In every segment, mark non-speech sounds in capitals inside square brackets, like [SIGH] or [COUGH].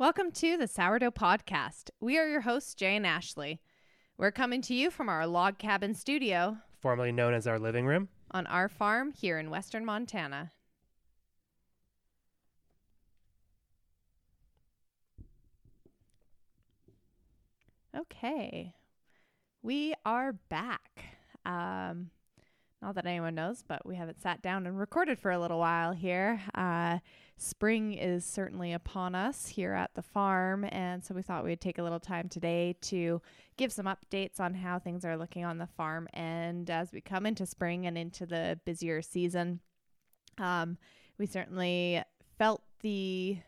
Welcome to the Sourdough Podcast. We are your hosts, Jay and Ashley. We're coming to you from our log cabin studio formerly known as our living room. on our farm here in western Montana. Okay. We are back. Um, not that anyone knows, but we haven't sat down and recorded for a little while here. Uh, spring is certainly upon us here at the farm, and so we thought we'd take a little time today to give some updates on how things are looking on the farm. And as we come into spring and into the busier season, um, we certainly felt the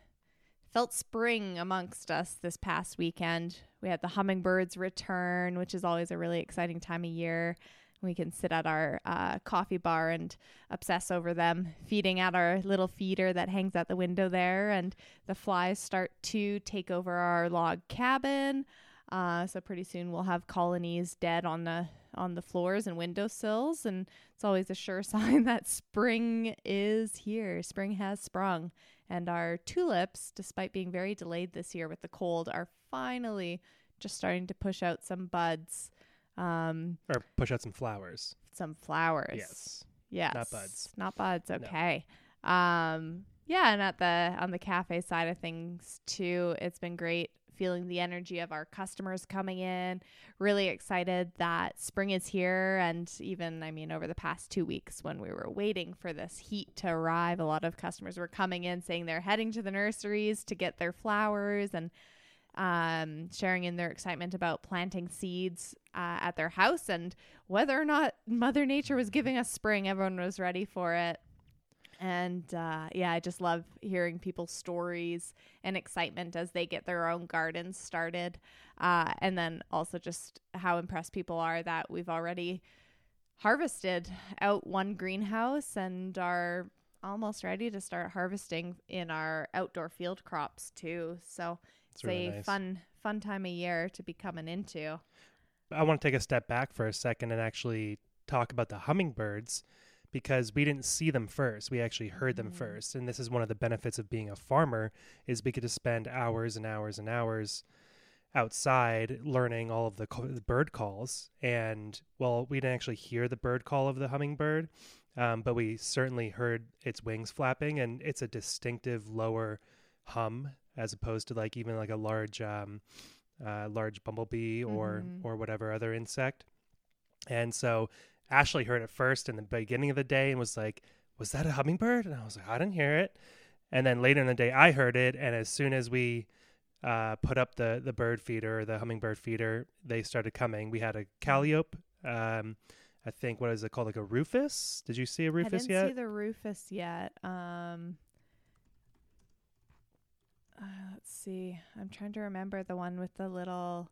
felt spring amongst us this past weekend. We had the hummingbirds return, which is always a really exciting time of year. We can sit at our uh, coffee bar and obsess over them, feeding at our little feeder that hangs out the window there. And the flies start to take over our log cabin. Uh, so pretty soon we'll have colonies dead on the on the floors and windowsills, and it's always a sure [LAUGHS] sign that spring is here. Spring has sprung, and our tulips, despite being very delayed this year with the cold, are finally just starting to push out some buds. Um, Or push out some flowers. some flowers. Yes. Yes. Not buds. Not buds. Okay. Um yeah, and at the on the cafe side of things too, it's been great feeling the energy of our customers coming in. Really excited that spring is here and even I mean over the past 2 weeks when we were waiting for this heat to arrive, a lot of customers were coming in saying they're heading to the nurseries to get their flowers and um, sharing in their excitement about planting seeds uh, at their house and whether or not Mother Nature was giving us spring, everyone was ready for it. And uh, yeah, I just love hearing people's stories and excitement as they get their own gardens started. Uh, and then also just how impressed people are that we've already harvested out one greenhouse and are almost ready to start harvesting in our outdoor field crops too. So it's, really a nice. fun, fun time of year to be coming into. I want to take a step back for a second and actually talk about the hummingbirds because we didn't see them first. We actually heard them Mhm. first. And this is one of the benefits of being a farmer is we get to spend hours and hours and hours outside learning all of the, co- the bird calls. And well, we didn't actually hear the bird call of the hummingbird, um, but we certainly heard its wings flapping, and it's a distinctive lower hum as opposed to like even like a large um, uh, large bumblebee or Mhm. or whatever other insect. And so Ashley heard it first in the beginning of the day and was like, "Was that a hummingbird?" And I was like, "I didn't hear it." And then later in the day, I heard it, and as soon as we uh, put up the the bird feeder, the hummingbird feeder, they started coming. We had a calliope. Um, I think what is it called? Like a rufous? Did you see a rufous didn't yet? see the rufous yet. Um, uh, let's see. I'm trying to remember the one with the little.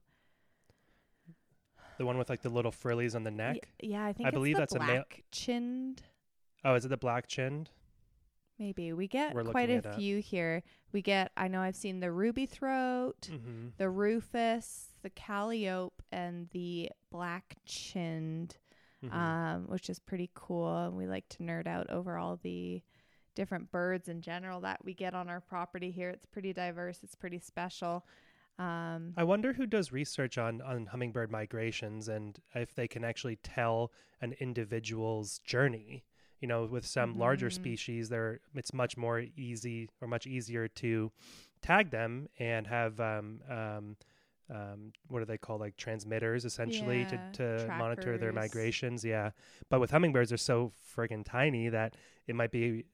the one with like the little frillies on the y- neck. yeah, I think I it's believe that's a male- black chinned. Oh, is it the black chinned? Maybe we get We're quite a it up. few here. We get. I know I've seen the ruby throat, Mm-hmm. the rufous, the calliope, and the black chinned. Mm-hmm. um, which is pretty cool. And we like to nerd out over all the different birds in general that we get on our property here. It's pretty diverse. It's pretty special. Um, I wonder who does research on on hummingbird migrations and if they can actually tell an individual's journey. You know, with some larger Mhm. species, there it's much more easy or much easier to tag them and have um, um, um, what do they call like transmitters essentially Yeah, to, to monitor their migrations. Yeah, but with hummingbirds, they're so friggin' tiny that it might be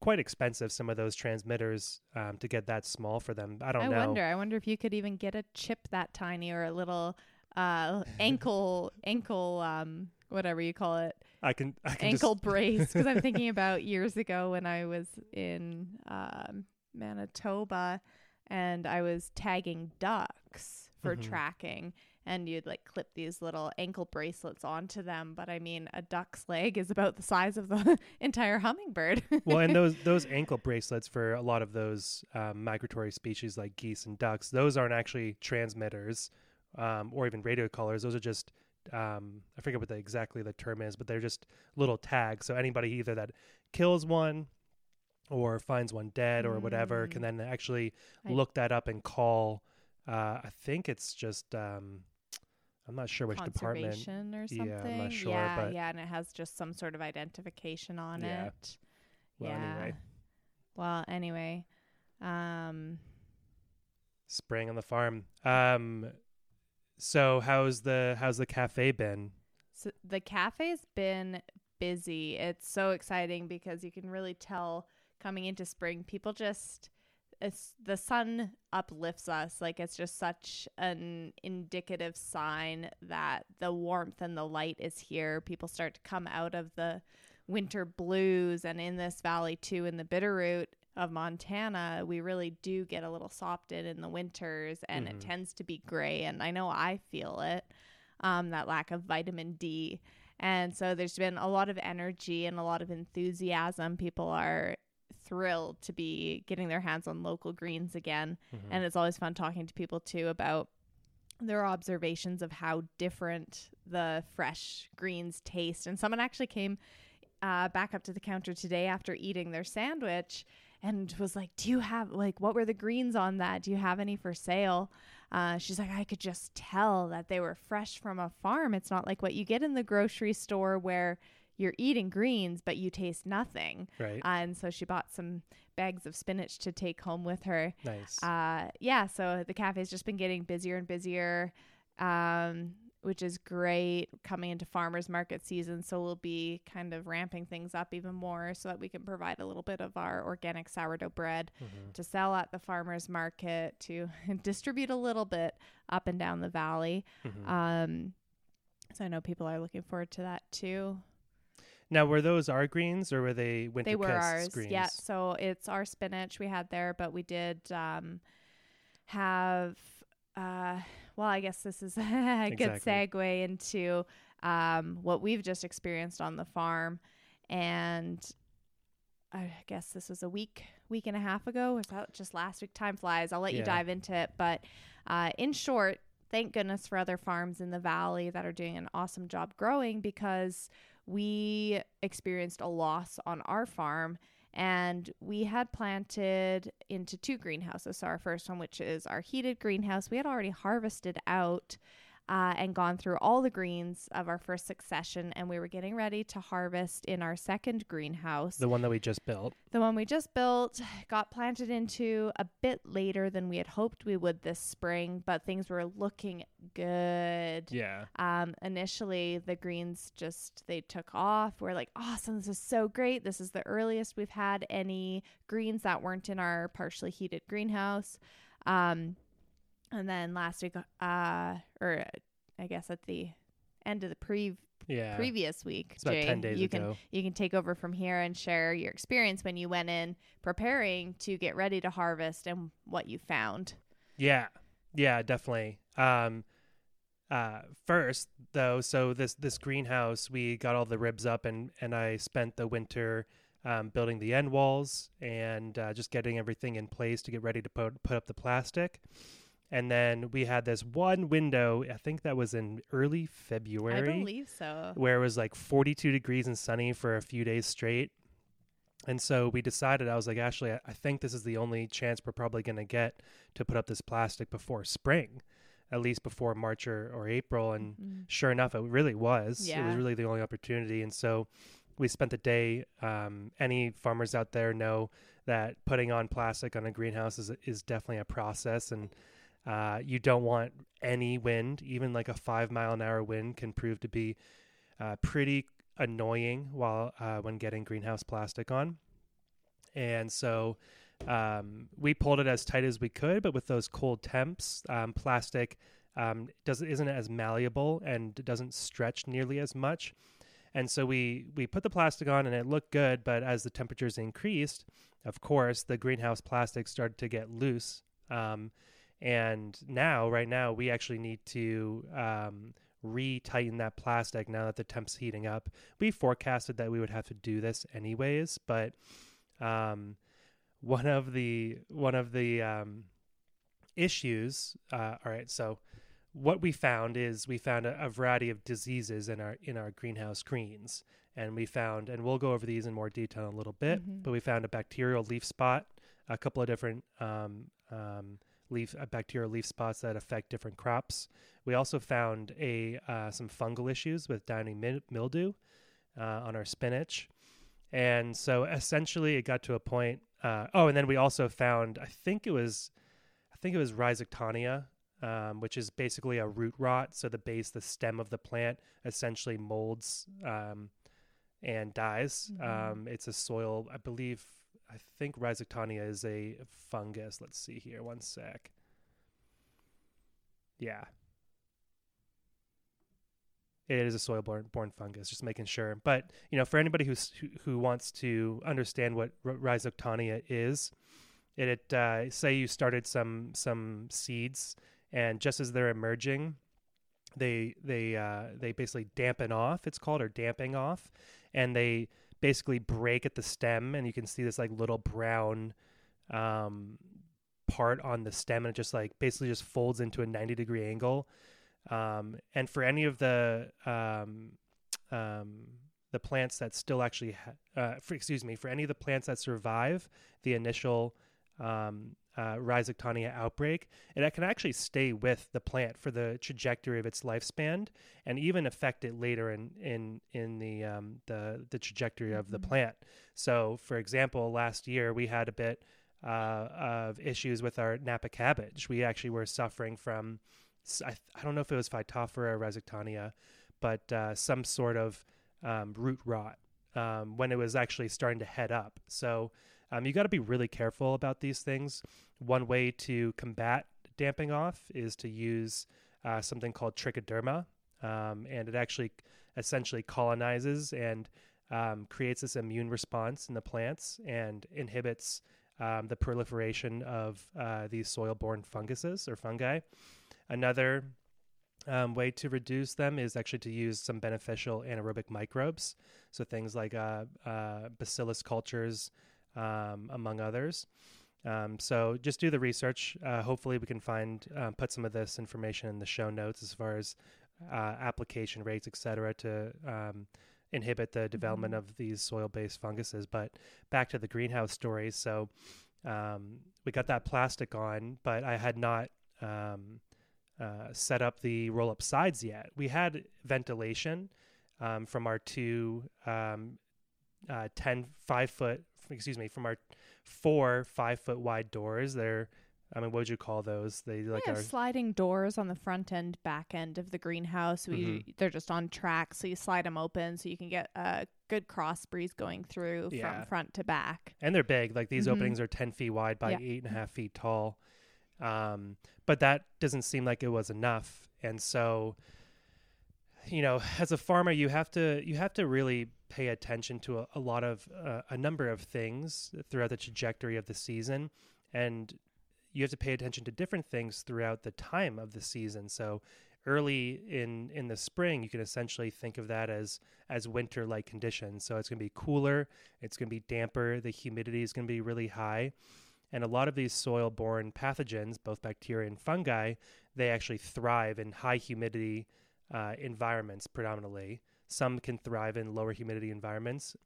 quite expensive. Some of those transmitters um, to get that small for them. I don't I know. I wonder. I wonder if you could even get a chip that tiny or a little uh, [LAUGHS] ankle ankle um, whatever you call it I can I can ankle brace because I'm thinking about years ago when I was in um, Manitoba and I was tagging ducks for Mhm. tracking and you'd like clip these little ankle bracelets onto them but I mean a duck's leg is about the size of the [LAUGHS] entire hummingbird. [LAUGHS] well, and those those ankle bracelets for a lot of those um, migratory species like geese and ducks, those aren't actually transmitters um, or even radio collars. Those are just um, I forget what the, exactly the term is, but they're just little tags. So anybody either that kills one or finds one dead or whatever can Mm. then actually I- look that up and call. Uh, I think it's just um, I'm not sure which department. or Yeah, I'm not sure, yeah, but- yeah, and it has just some sort of identification on Yeah. it. Well, yeah. anyway, Well, anyway, um, spring on the farm. Um, so how's the how's the cafe been? so the cafe's been busy. It's so exciting because you can really tell coming into spring, people just it's the sun uplifts us like it's just such an indicative sign that the warmth and the light is here. People start to come out of the winter blues and in this valley too in the bitterroot of montana we really do get a little sopped in in the winters and it Mhm. tends to be gray. And i know i feel it um, that lack of vitamin d. And so there's been a lot of energy and a lot of enthusiasm. People are thrilled to be getting their hands on local greens again. Mhm. And it's always fun talking to people too about their observations of how different the fresh greens taste. And someone actually came uh, back up to the counter today after eating their sandwich and was like, Do you have, like, what were the greens on that? Do you have any for sale? Uh, she's like, I could just tell that they were fresh from a farm. It's not like what you get in the grocery store where you're eating greens, but you taste nothing. right. Uh, and so she bought some bags of spinach to take home with her. nice. Uh, yeah, so the cafe's just been getting busier and busier, um, which is great coming into farmers market season. So we'll be kind of ramping things up even more so that we can provide a little bit of our organic sourdough bread Mhm. to sell at the farmers market, to [LAUGHS] distribute a little bit up and down the valley. Mhm. Um, so I know people are looking forward to that too. Now, were those our greens or were they winter they were ours. Greens? yeah so it's our spinach we had there but we did um have uh well i guess this is [LAUGHS] a good Exactly. segue into um what we've just experienced on the farm. And i guess this was a week week and a half ago was that just last week? Time flies. I'll let you dive into it. But uh in short thank goodness for other farms in the valley that are doing an awesome job growing because we experienced a loss on our farm and we had planted into two greenhouses. So, our first one, which is our heated greenhouse, we had already harvested out uh, and gone through all the greens of our first succession, and we were getting ready to harvest in our second greenhouse. The one that we just built. The one we just built got planted into a bit later than we had hoped we would this spring, but things were looking good. Yeah. Um, initially, the greens just they took off. We're like, awesome! This is so great. This is the earliest we've had any greens that weren't in our partially heated greenhouse. Um, and then last week, uh, or I guess at the end of the pre Yeah. previous week, it's about Jay, 10 days you ago. can you can take over from here and share your experience when you went in preparing to get ready to harvest and what you found. Yeah, yeah, definitely. Um, uh, first though, so this this greenhouse, we got all the ribs up, and and I spent the winter um, building the end walls and uh, just getting everything in place to get ready to put put up the plastic. And then we had this one window. I think that was in early February I believe so. where it was like 42 degrees and sunny for a few days straight. And so we decided, I was like, Ashley, I think this is the only chance we're probably going to get to put up this plastic before spring, at least before March or, or April. And Mm. sure enough, it really was. It was really the only opportunity. And so we spent the day. Um, any farmers out there know that putting on plastic on a greenhouse is, is definitely a process. And uh, you don't want any wind, even like a five mile an hour wind can prove to be uh, pretty annoying while uh, when getting greenhouse plastic on. And so um, we pulled it as tight as we could, but with those cold temps, um, plastic um, doesn't isn't as malleable and doesn't stretch nearly as much. And so we we put the plastic on and it looked good, but as the temperatures increased, of course, the greenhouse plastic started to get loose. Um, and now, right now, we actually need to um, re-tighten that plastic now that the temp's heating up. We forecasted that we would have to do this anyways, but um, one of the one of the um, issues. Uh, all right, so what we found is we found a, a variety of diseases in our in our greenhouse greens, and we found, and we'll go over these in more detail in a little bit, Mhm. but we found a bacterial leaf spot, a couple of different um, um, leaf uh, bacterial leaf spots that affect different crops. We also found a uh, some fungal issues with downy mi- mildew uh, on our spinach, and so essentially it got to a point. Uh, oh, and then we also found, I think it was, I think it was Rhizoctonia, um, which is basically a root rot. So the base, the stem of the plant, essentially molds um, and dies. Mhm. Um, it's a soil, I believe. I think Rhizoctonia is a fungus. Let's see here. One sec. Yeah. It is a soil-borne borne fungus. Just making sure. But you know, for anybody who's, who who wants to understand what Rhizoctonia is, it, it uh, say you started some some seeds, and just as they're emerging, they they uh, they basically dampen off. It's called or damping off, and they basically break at the stem, and you can see this like little brown um, part on the stem, and it just like basically just folds into a ninety degree angle. Um, and for any of the um, um, the plants that still actually, ha- uh, for, excuse me, for any of the plants that survive the initial um, uh, Rhizoctonia outbreak, and it can actually stay with the plant for the trajectory of its lifespan, and even affect it later in in in the um, the the trajectory of the Mhm. plant. So, for example, last year we had a bit uh, of issues with our Napa cabbage. We actually were suffering from, I don't know if it was Phytophthora or Rhizoctonia, but uh, some sort of um, root rot um, when it was actually starting to head up. So um, you got to be really careful about these things. One way to combat damping off is to use uh, something called trichoderma, um, and it actually essentially colonizes and um, creates this immune response in the plants and inhibits um, the proliferation of uh, these soil-borne funguses or fungi. Another um, way to reduce them is actually to use some beneficial anaerobic microbes, so things like uh, uh, bacillus cultures, um, among others. Um, so just do the research. Uh, hopefully, we can find um, put some of this information in the show notes as far as uh, application rates, et cetera, to um, inhibit the development Mhm. of these soil-based funguses. But back to the greenhouse story. So um, we got that plastic on, but I had not um, uh, set up the roll-up sides yet. We had ventilation um, from our two um, uh, 10, five foot, excuse me, from our four five foot wide doors. They're, I mean, what would you call those? They like yeah, are sliding doors on the front end, back end of the greenhouse. We Mm-hmm. they're just on tracks, so you slide them open, so you can get a good cross breeze going through Yeah. from front to back. and they're big. Like these Mhm. openings are ten feet wide by Yeah. eight and a half feet tall. Um, but that doesn't seem like it was enough, and so, you know, as a farmer, you have to you have to really pay attention to a, a lot of uh, a number of things throughout the trajectory of the season, and you have to pay attention to different things throughout the time of the season. So early in in the spring you can essentially think of that as as winter like conditions so it's going to be cooler it's going to be damper the humidity is going to be really high and a lot of these soil borne pathogens both bacteria and fungi they actually thrive in high humidity uh, environments predominantly. Some can thrive in lower humidity environments.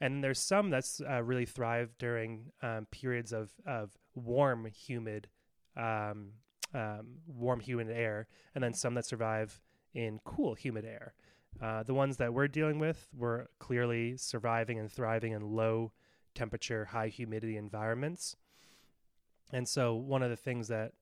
And there's some that's uh, really thrive during um, periods of, of warm humid um, um, warm humid air and then some that survive in cool humid air. Uh, the ones that we're dealing with were clearly surviving and thriving in low temperature high humidity environments. And so one of the things that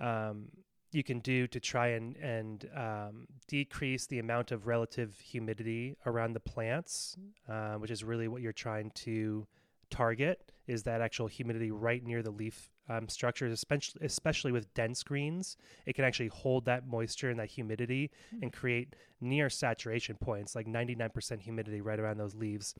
um, you can do to try and and um, decrease the amount of relative humidity around the plants, uh, which is really what you're trying to target, is that actual humidity right near the leaf um, structures, especially especially with dense greens. It can actually hold that moisture and that humidity and create near saturation points, like 99% humidity right around those leaves.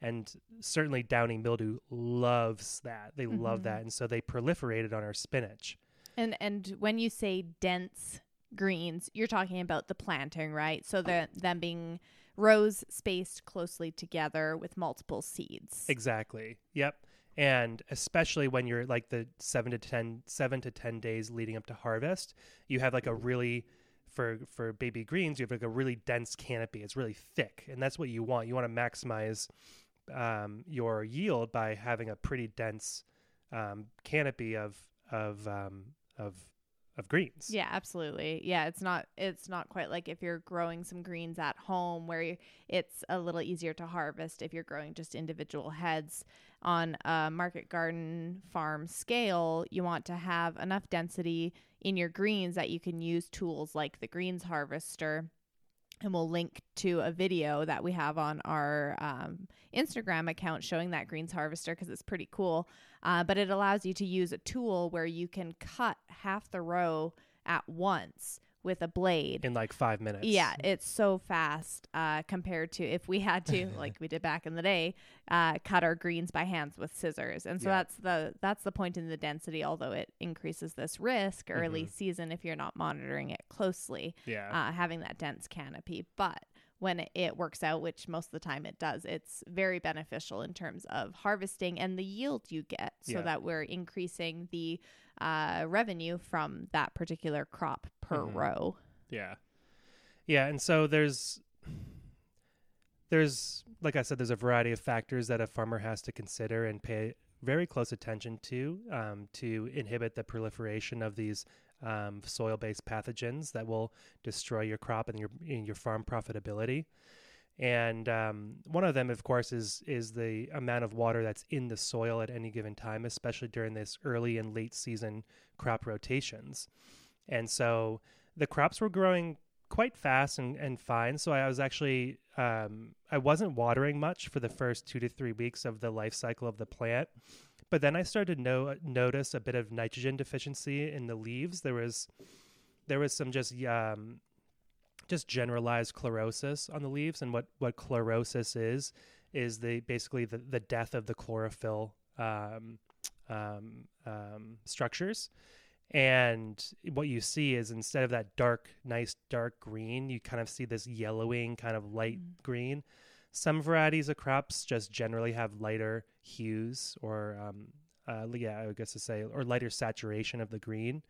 And certainly downy mildew loves that. They love Mhm. that, and so they proliferated on our spinach. And and when you say dense greens, you're talking about the planting, right? So the them being rows spaced closely together with multiple seeds. Exactly. Yep. And especially when you're like the seven to ten, seven to ten days leading up to harvest, you have like a really for for baby greens, you have like a really dense canopy. It's really thick, and that's what you want. You want to maximize um, your yield by having a pretty dense um, canopy of of um, of of greens. Yeah, absolutely. Yeah, it's not it's not quite like if you're growing some greens at home where it's a little easier to harvest if you're growing just individual heads on a market garden farm scale, you want to have enough density in your greens that you can use tools like the greens harvester and we'll link to a video that we have on our um, Instagram account showing that greens harvester because it's pretty cool. Uh, but it allows you to use a tool where you can cut half the row at once with a blade in like five minutes. Yeah, it's so fast uh, compared to if we had to, [LAUGHS] like we did back in the day, uh, cut our greens by hands with scissors. And so Yeah. that's the that's the point in the density. Although it increases this risk early Mhm. season if you're not monitoring it closely, Yeah. uh, having that dense canopy. But when it, it works out, which most of the time it does, it's very beneficial in terms of harvesting and the yield you get, so Yeah. that we're increasing the uh, revenue from that particular crop per Mhm. row. Yeah. Yeah, and so there's there's like I said, there's a variety of factors that a farmer has to consider and pay very close attention to um, to inhibit the proliferation of these um, soil-based pathogens that will destroy your crop and your and your farm profitability. And um, one of them, of course, is is the amount of water that's in the soil at any given time, especially during this early and late season crop rotations. And so the crops were growing quite fast and, and fine. So I was actually um, I wasn't watering much for the first two to three weeks of the life cycle of the plant. But then I started to no- notice a bit of nitrogen deficiency in the leaves. There was there was some just um, just generalized chlorosis on the leaves, and what what chlorosis is is the basically the, the death of the chlorophyll um, um, um, structures. And what you see is instead of that dark, nice dark green, you kind of see this yellowing, kind of light Mm. green. Some varieties of crops just generally have lighter hues, or um, uh, yeah, I guess to say, or lighter saturation of the green.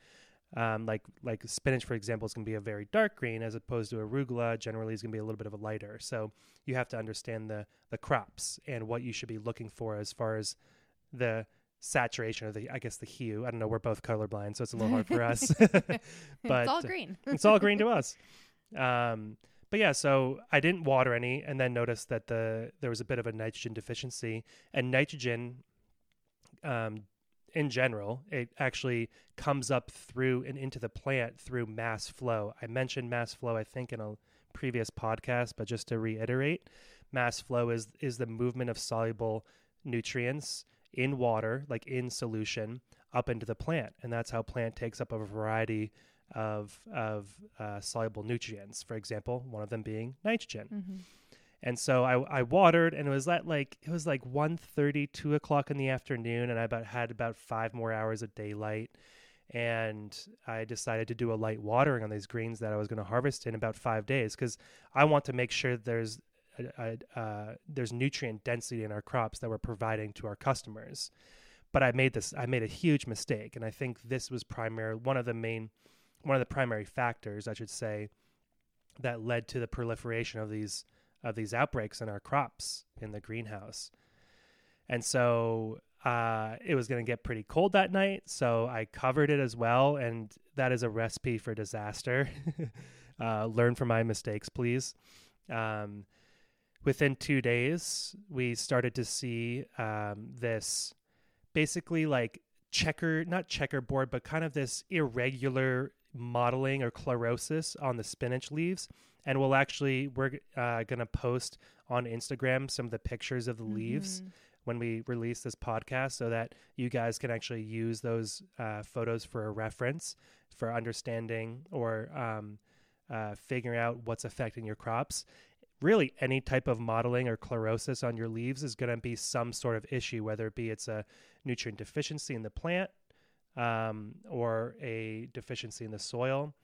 Um, like like spinach, for example, is going to be a very dark green, as opposed to arugula. Generally, is going to be a little bit of a lighter. So you have to understand the the crops and what you should be looking for as far as the saturation of the I guess the hue. I don't know. We're both colorblind, so it's a little hard for us. [LAUGHS] [LAUGHS] but it's all green. [LAUGHS] it's all green to us. Um, but yeah, so I didn't water any, and then noticed that the there was a bit of a nitrogen deficiency, and nitrogen, um, in general, it actually comes up through and into the plant through mass flow. I mentioned mass flow, I think, in a previous podcast, but just to reiterate, mass flow is is the movement of soluble nutrients in water, like in solution, up into the plant, and that's how plant takes up a variety of of uh, soluble nutrients. For example, one of them being nitrogen. Mm-hmm. And so I, I watered, and it was at like it was like 1.30, 2 o'clock in the afternoon, and I about had about five more hours of daylight. And I decided to do a light watering on these greens that I was going to harvest in about five days because I want to make sure there's a, a, there's nutrient density in our crops that we're providing to our customers. But I made this I made a huge mistake, and I think this was primary one of the main one of the primary factors I should say that led to the proliferation of these of these outbreaks in our crops in the greenhouse. And so uh, it was going to get pretty cold that night, so I covered it as well, and that is a recipe for disaster. [LAUGHS] uh, learn from my mistakes, please. Um, within two days, we started to see um, this basically like checker, not checkerboard, but kind of this irregular mottling or chlorosis on the spinach leaves and we'll actually we're uh, gonna post on Instagram some of the pictures of the leaves Mm-hmm. when we release this podcast, so that you guys can actually use those uh, photos for a reference for understanding or um, uh, figuring out what's affecting your crops. Really, any type of mottling or chlorosis on your leaves is going to be some sort of issue, whether it be it's a nutrient deficiency in the plant, um, or a deficiency in the soil,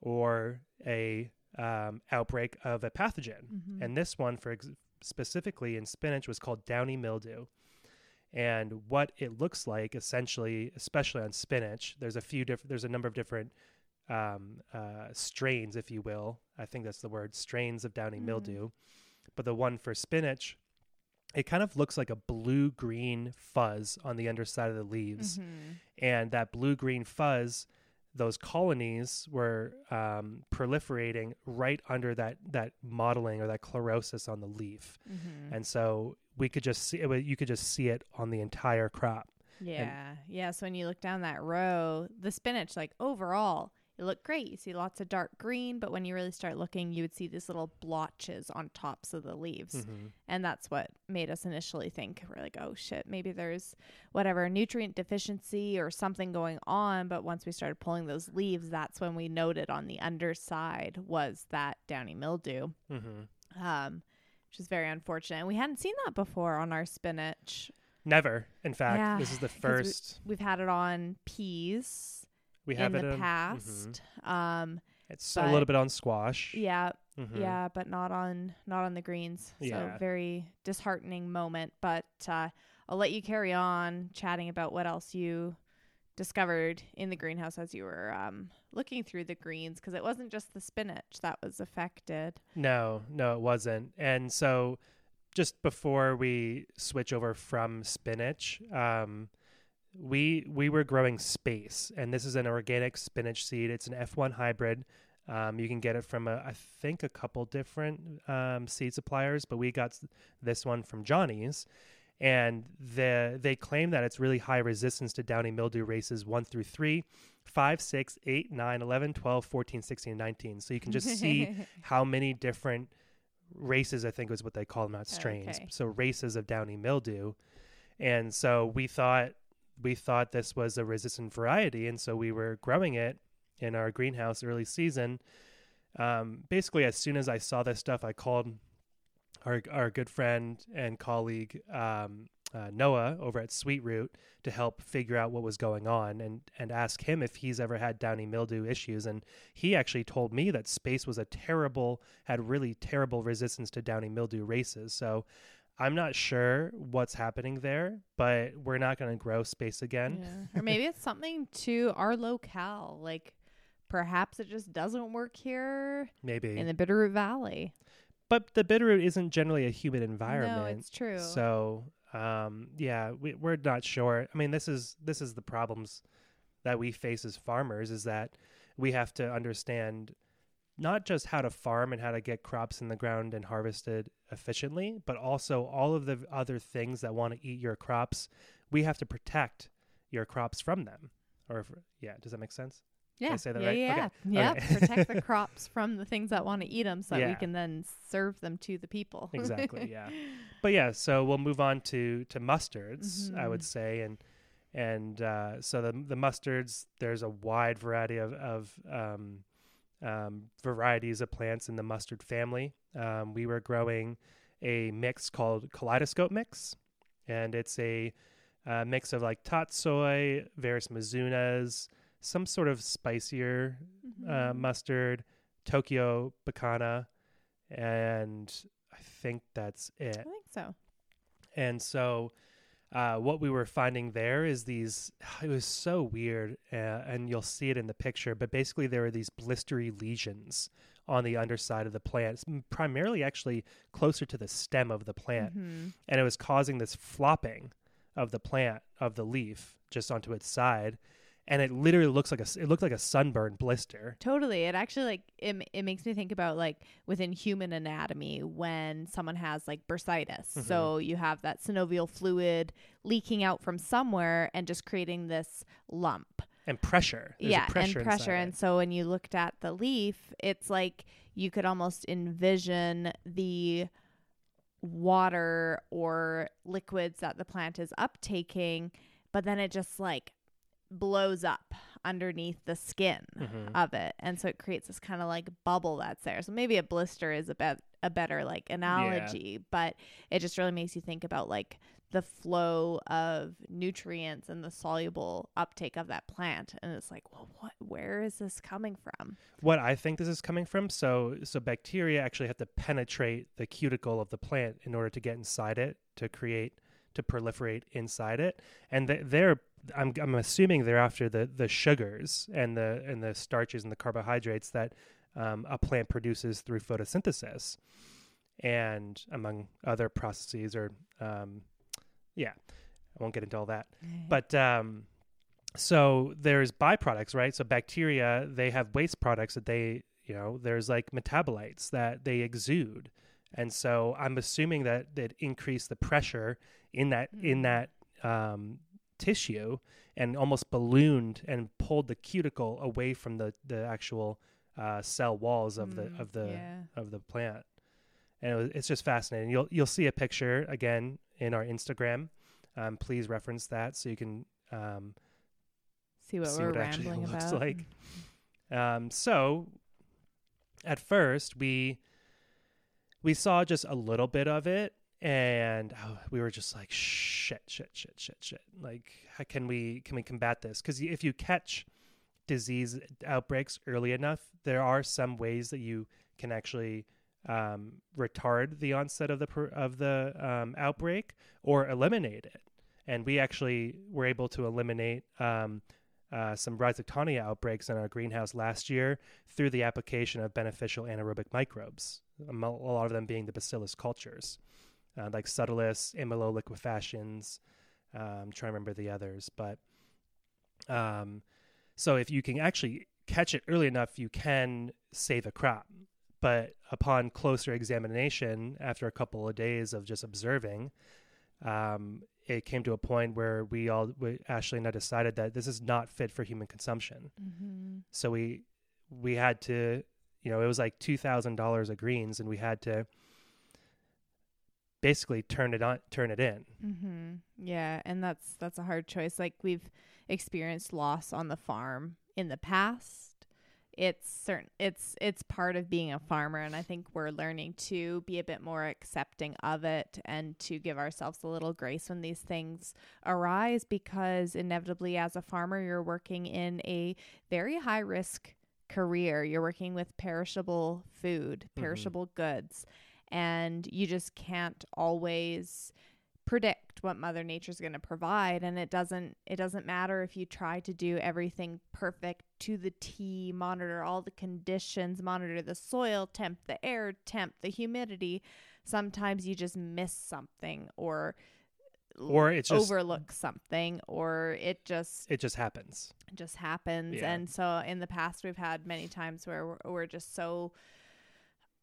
or a um, outbreak of a pathogen. Mhm. And this one, for ex- specifically in spinach, was called downy mildew. And what it looks like, essentially, especially on spinach, there's a few different, there's a number of different um, uh, strains, if you will. I think that's the word, strains of downy Mm. mildew. But the one for spinach, it kind of looks like a blue green fuzz on the underside of the leaves. Mhm. And that blue green fuzz, those colonies were um, proliferating right under that, that mottling or that chlorosis on the leaf. Mhm. And so we could just see it, you could just see it on the entire crop. Yeah. yeah. So when you look down that row, the spinach, like overall, it looked great. You see lots of dark green, but when you really start looking, you would see these little blotches on tops of the leaves. Mhm. And that's what made us initially think we're like, oh shit, maybe there's whatever nutrient deficiency or something going on. But once we started pulling those leaves, that's when we noted on the underside was that downy mildew, Mhm. um, which is very unfortunate. And we hadn't seen that before on our spinach. Never. In fact, Yeah, this is the 'cause we- first We've had it on peas we, have in it the in- mhm. past. Um, It's a little bit on squash. yeah, Mhm. yeah, but not on not on the greens. Yeah. So very disheartening moment. But uh, I'll let you carry on chatting about what else you discovered in the greenhouse as you were um, looking through the greens because it wasn't just the spinach that was affected. No, no, it wasn't. And so, just before we switch over from spinach, um, we we were growing space, and this is an organic spinach seed. It's an F1 hybrid. Um, you can get it from a, I think a couple different um, seed suppliers, but we got this one from Johnny's, and the they claim that it's really high resistance to downy mildew races one through three, five, six, eight, nine, 11, 12, 14, 16, and 19. So you can just see [LAUGHS] how many different races I think was what they call them, not strains. Okay. So races of downy mildew. And so we thought we thought this was a resistant variety, and so we were growing it in our greenhouse early season. Um, basically, as soon as I saw this stuff, I called our our good friend and colleague um, uh, Noah over at Sweet Root to help figure out what was going on and and ask him if he's ever had downy mildew issues. And he actually told me that space was a terrible had really terrible resistance to downy mildew races. So I'm not sure what's happening there, but we're not going to grow space again. Yeah. Or maybe it's something to our locale. Like perhaps it just doesn't work here Maybe. in the Bitterroot Valley. but the bitterroot isn't generally a humid environment. No, it's true. So, um, yeah, we, we're not sure. I mean, this is this is the problems that we face as farmers is that we have to understand not just how to farm and how to get crops in the ground and harvested efficiently, but also all of the other things that want to eat your crops. We have to protect your crops from them. Or, if, yeah, does that make sense? yeah, I say that yeah, right? yeah, Okay. yeah. Okay. [LAUGHS] Protect the crops from the things that want to eat them, so that we can then serve them to the people. Exactly, [LAUGHS] yeah. but yeah, so we'll move on to to mustards, I would Mhm. say, and and uh, so the the mustards. There's a wide variety of of um, um, varieties of plants in the mustard family. Um, we were growing a mix called Kaleidoscope Mix, and it's a uh, mix of like tatsoi, various mizunas, some sort of spicier uh, Mhm. mustard, Tokyo Bekana, and I think that's it. I think so. And so, uh, what we were finding there is these. [SIGHS] It was so weird, uh, and you'll see it in the picture. But basically, there were these blistery lesions on the underside of the plant, primarily actually closer to the stem of the plant, Mhm. and it was causing this flopping of the plant of the leaf just onto its side, and it literally looks like a. It looked like a sunburn blister. Totally. It actually like it, it makes me think about like within human anatomy when someone has like bursitis. Mhm. So you have that synovial fluid leaking out from somewhere and just creating this lump. and pressure. There's a yeah, pressure and pressure. And it. so when you looked at the leaf, it's like you could almost envision the water or liquids that the plant is uptaking, but then it just like blows up underneath the skin Mhm. of it. And so it creates this kind of like bubble that's there. So maybe a blister is a bet a better like analogy, but it just really makes you think about like the flow of nutrients and the soluble uptake of that plant. And it's like, well, what where is this coming from? what I think this is coming from. So, so bacteria actually have to penetrate the cuticle of the plant in order to get inside it to create to proliferate inside it, and th- they're I'm I'm assuming they're after the the sugars and the and the starches and the carbohydrates that um, a plant produces through photosynthesis, and among other processes or um, yeah, I won't get into all that. But um, so there's byproducts, right? So bacteria they have waste products that they you know there's like metabolites that they exude, and so I'm assuming that that increase the pressure in that Mm. in that um, tissue and almost ballooned and pulled the cuticle away from the the actual uh, cell walls of the Mm, of the yeah. of the plant. And it was, it's just fascinating. You'll you'll see a picture again in our Instagram. Um, please reference that so you can um, see what see we're what rambling looks about. like. [LAUGHS] Um, so at first we we saw just a little bit of it and uh, we were just like shit shit shit shit shit. Like how can we can we combat this? Because if you catch disease outbreaks early enough there are some ways that you can actually um, retard the onset of the of the um, outbreak or eliminate it. And we actually were able to eliminate um, uh, some Rhizoctonia outbreaks in our greenhouse last year through the application of beneficial anaerobic microbes, a lot of them being the bacillus cultures, uh, like Subtilis, amyloliquefaciens. Um, I'm trying to remember the others, but um, so if you can actually catch it early enough, you can save a crop. But upon closer examination, after a couple of days of just observing, um, it came to a point where we all, we, Ashley and I decided that this is not fit for human consumption. Mm-hmm. So we we had to, you know, it was like two thousand dollars of greens, and we had to basically turn it on, turn it in. Mm-hmm. Yeah, and that's that's a hard choice. Like we've experienced loss on the farm in the past. It's certain it's it's part of being a farmer and I think we're learning to be a bit more accepting of it and to give ourselves a little grace when these things arise because inevitably as a farmer you're working in a very high risk career. You're working with perishable food, Mhm. perishable goods and you just can't always predict what mother nature's going to provide and it doesn't it doesn't matter if you try to do everything perfect to the T monitor all the conditions monitor the soil temp the air temp the humidity sometimes you just miss something or Or it's just- overlook something or it just It just happens. It just happens Yeah. and so in the past we've had many times where we're, we're just so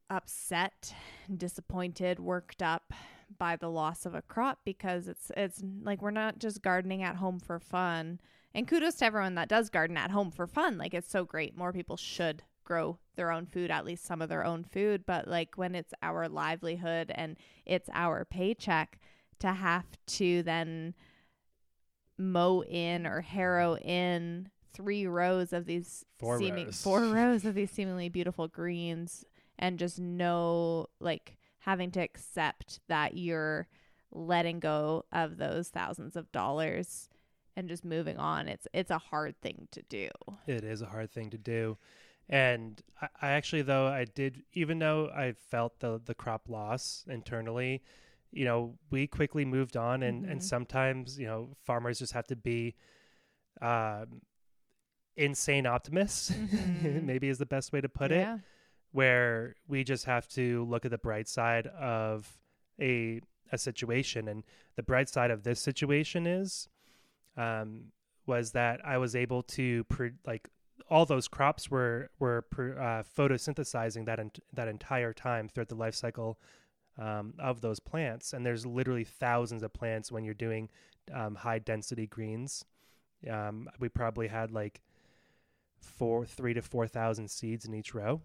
upset disappointed worked up by the loss of a crop because it's it's like we're not just gardening at home for fun. And kudos to everyone that does garden at home for fun. Like it's so great. More people should grow their own food at least some of their own food. But like when it's our livelihood and it's our paycheck to have to then mow in or harrow in three rows of these Four seeming rows. four rows of these seemingly beautiful greens and just know like having to accept that you're letting go of those thousands of dollars and just moving on it's it's a hard thing to do It is a hard thing to do. And I, I actually, though, I did, even though I felt the, the crop loss internally, you know, we quickly moved on. And, and Mhm. sometimes, you know, farmers just have to be um, insane optimists, [LAUGHS] Mhm. maybe is the best way to put it. Where we just have to look at the bright side of a a situation. And the bright side of this situation is um was that I was able to pr- like all those crops were were pr- uh, photosynthesizing that that entire time throughout the life cycle um, of those plants. And there's literally thousands of plants when you're doing um, high density greens. Um, we probably had like four three to four thousand seeds in each row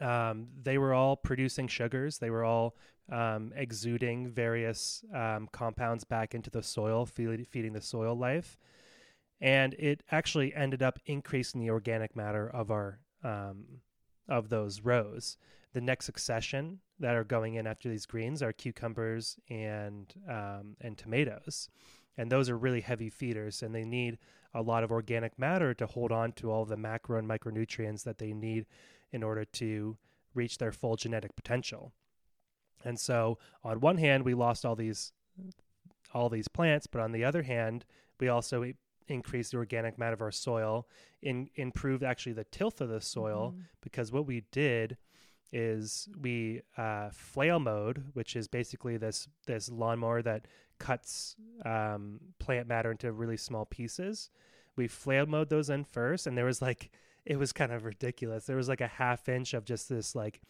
um, they were all producing sugars. They were all um, exuding various um, compounds back into the soil, feed, feeding the soil life. And it actually ended up increasing the organic matter of our um, of those rows. The next succession that are going in after these greens are cucumbers and um, and tomatoes, and those are really heavy feeders, and they need a lot of organic matter to hold on to all the macro and micronutrients that they need in order to reach their full genetic potential. And so, on one hand, we lost all these all these plants. But on the other hand, we also increased the organic matter of our soil, in, improved actually the tilth of the soil Mhm. because what we did is we uh, flail mode, which is basically this this lawnmower that cuts um, plant matter into really small pieces. We flail mowed those in first, and there was like it was kind of ridiculous. There was like a half inch of just this like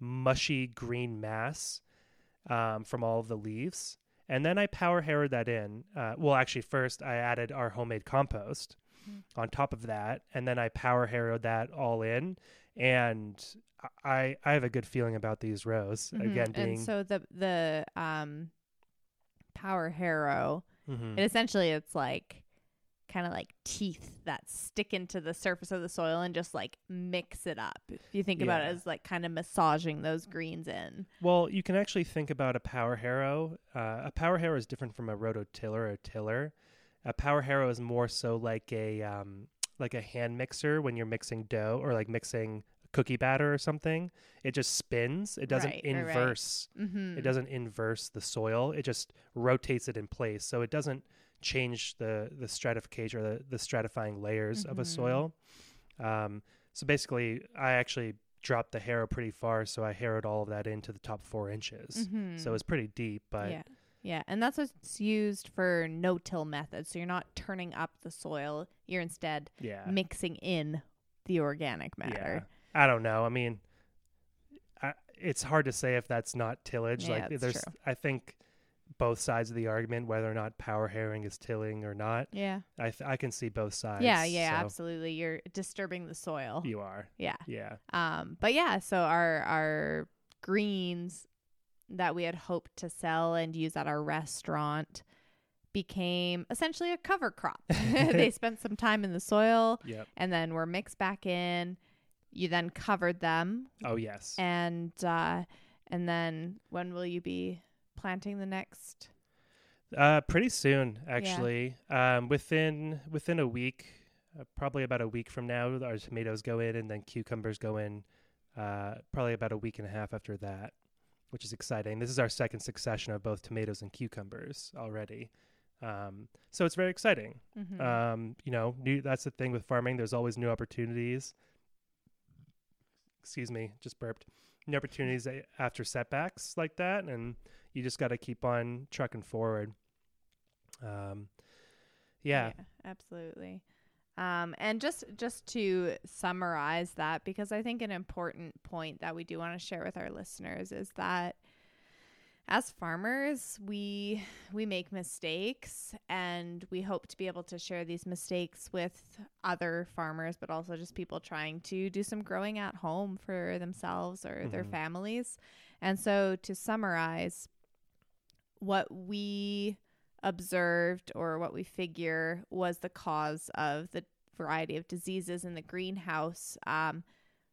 mushy green mass um, from all of the leaves, and then I power harrowed that in. Uh, well, actually, first I added our homemade compost Mhm. on top of that, and then I power harrowed that all in. And I I have a good feeling about these rows. Mhm. Again, being and so the the um power harrow Mhm. it essentially it's like kind of like teeth that stick into the surface of the soil and just like mix it up if you think about it as like kind of massaging those greens in Well, you can actually think about a power harrow. Uh, a power harrow is different from a rototiller or tiller. A power harrow is more so like a um, like a hand mixer when you're mixing dough or like mixing cookie batter or something. It just spins. It doesn't Right, right, right. inverse. mm-hmm. It doesn't inverse the soil. It just rotates it in place. So it doesn't change the the stratification or the, the stratifying layers of a Mhm. soil. Um, so basically, I actually dropped the harrow pretty far, so I harrowed all of that into the top four inches. So it's pretty deep, but Mm-hmm. yeah yeah and that's what's used for no-till methods so you're not turning up the soil you're instead yeah, mixing in the organic matter I don't know. I mean, I, it's hard to say if that's not tillage. Yeah, like, there's, true. I think both sides of the argument, whether or not power harrowing is tilling or not, yeah I th- I can see both sides. yeah yeah so absolutely you're disturbing the soil You are, yeah yeah. Um, but yeah, so our our greens that we had hoped to sell and use at our restaurant became essentially a cover crop. [LAUGHS] they [LAUGHS] spent some time in the soil Yep. and then were mixed back in. You then covered them Oh yes. and uh and then when will you be planting the next Uh, pretty soon, actually. Um, within within a week, uh, probably about a week from now, our tomatoes go in, and then cucumbers go in. Uh, probably about a week and a half after that, which is exciting. This is our second succession of both tomatoes and cucumbers already. Um, so it's very exciting. Mhm. Um, you know, new, that's the thing with farming. There's always new opportunities. Excuse me, just burped. New opportunities a- after setbacks like that, and you just got to keep on trucking forward. Um, yeah, absolutely. Um, and just just to summarize that, because I think an important point that we do want to share with our listeners is that as farmers, we we make mistakes, and we hope to be able to share these mistakes with other farmers, but also just people trying to do some growing at home for themselves or their Mhm. families. And so, to summarize, what we observed or what we figure was the cause of the variety of diseases in the greenhouse um,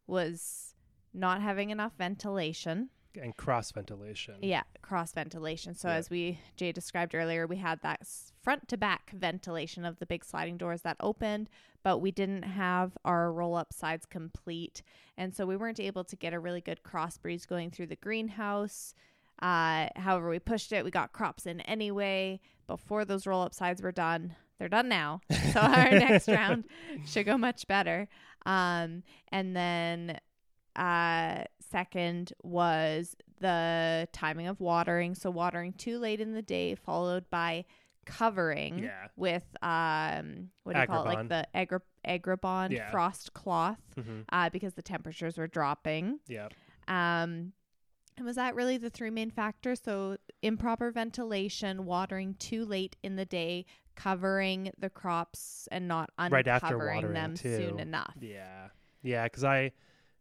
was not having enough ventilation. and cross ventilation. Yeah, cross ventilation. So Yeah. as we Jay described earlier, we had that front to back ventilation of the big sliding doors that opened, but we didn't have our roll up sides complete, and so we weren't able to get a really good cross breeze going through the greenhouse. Uh, however, we pushed it. We got crops in anyway before those roll up sides were done. They're done now, so [LAUGHS] our next [LAUGHS] round should go much better. Um, and then uh, second was the timing of watering. So watering too late in the day, followed by covering Yeah. with um, what do you call it, like the agri- agribond Yeah. frost cloth, hmm uh, because the temperatures were dropping. Yeah. Um, and was that really the three main factors? So improper ventilation, watering too late in the day, covering the crops and not Right after uncovering watering, them soon enough. Yeah. Yeah. Because I,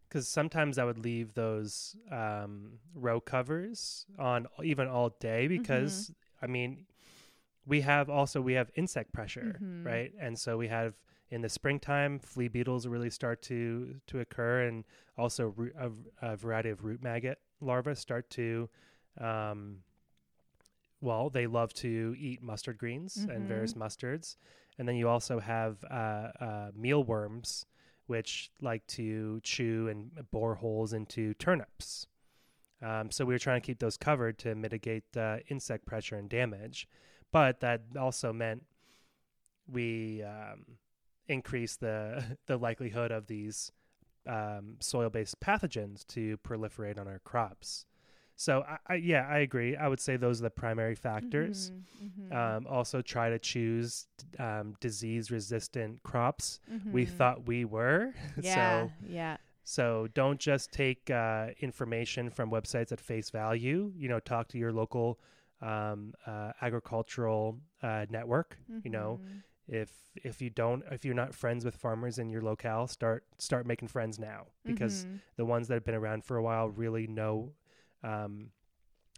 because sometimes I would leave those um, row covers on even all day Mm-hmm. because I mean, we have also we have insect pressure, Mhm. right? And so we have in the springtime flea beetles really start to to occur, and also root, a, a variety of root maggot larvae start to. Um, well, they love to eat mustard greens and Mhm. various mustards, and then you also have uh, uh, mealworms, which like to chew and bore holes into turnips. Um, so we were trying to keep those covered to mitigate uh, insect pressure and damage. but that also meant we um, increased the [LAUGHS] the likelihood of these um, soil-based pathogens to proliferate on our crops. So I, I, yeah, I agree. I would say those are the primary factors. Mhm, mhm. Um, also, try to choose um, disease-resistant crops. We Mhm. thought we were. [LAUGHS] Yeah, so yeah. so don't just take uh, information from websites at face value. You know, talk to your local um, uh, agricultural uh, network. You know, Mhm. If if you don't, if you're not friends with farmers in your locale, start start making friends now because Mhm. the ones that have been around for a while really know um,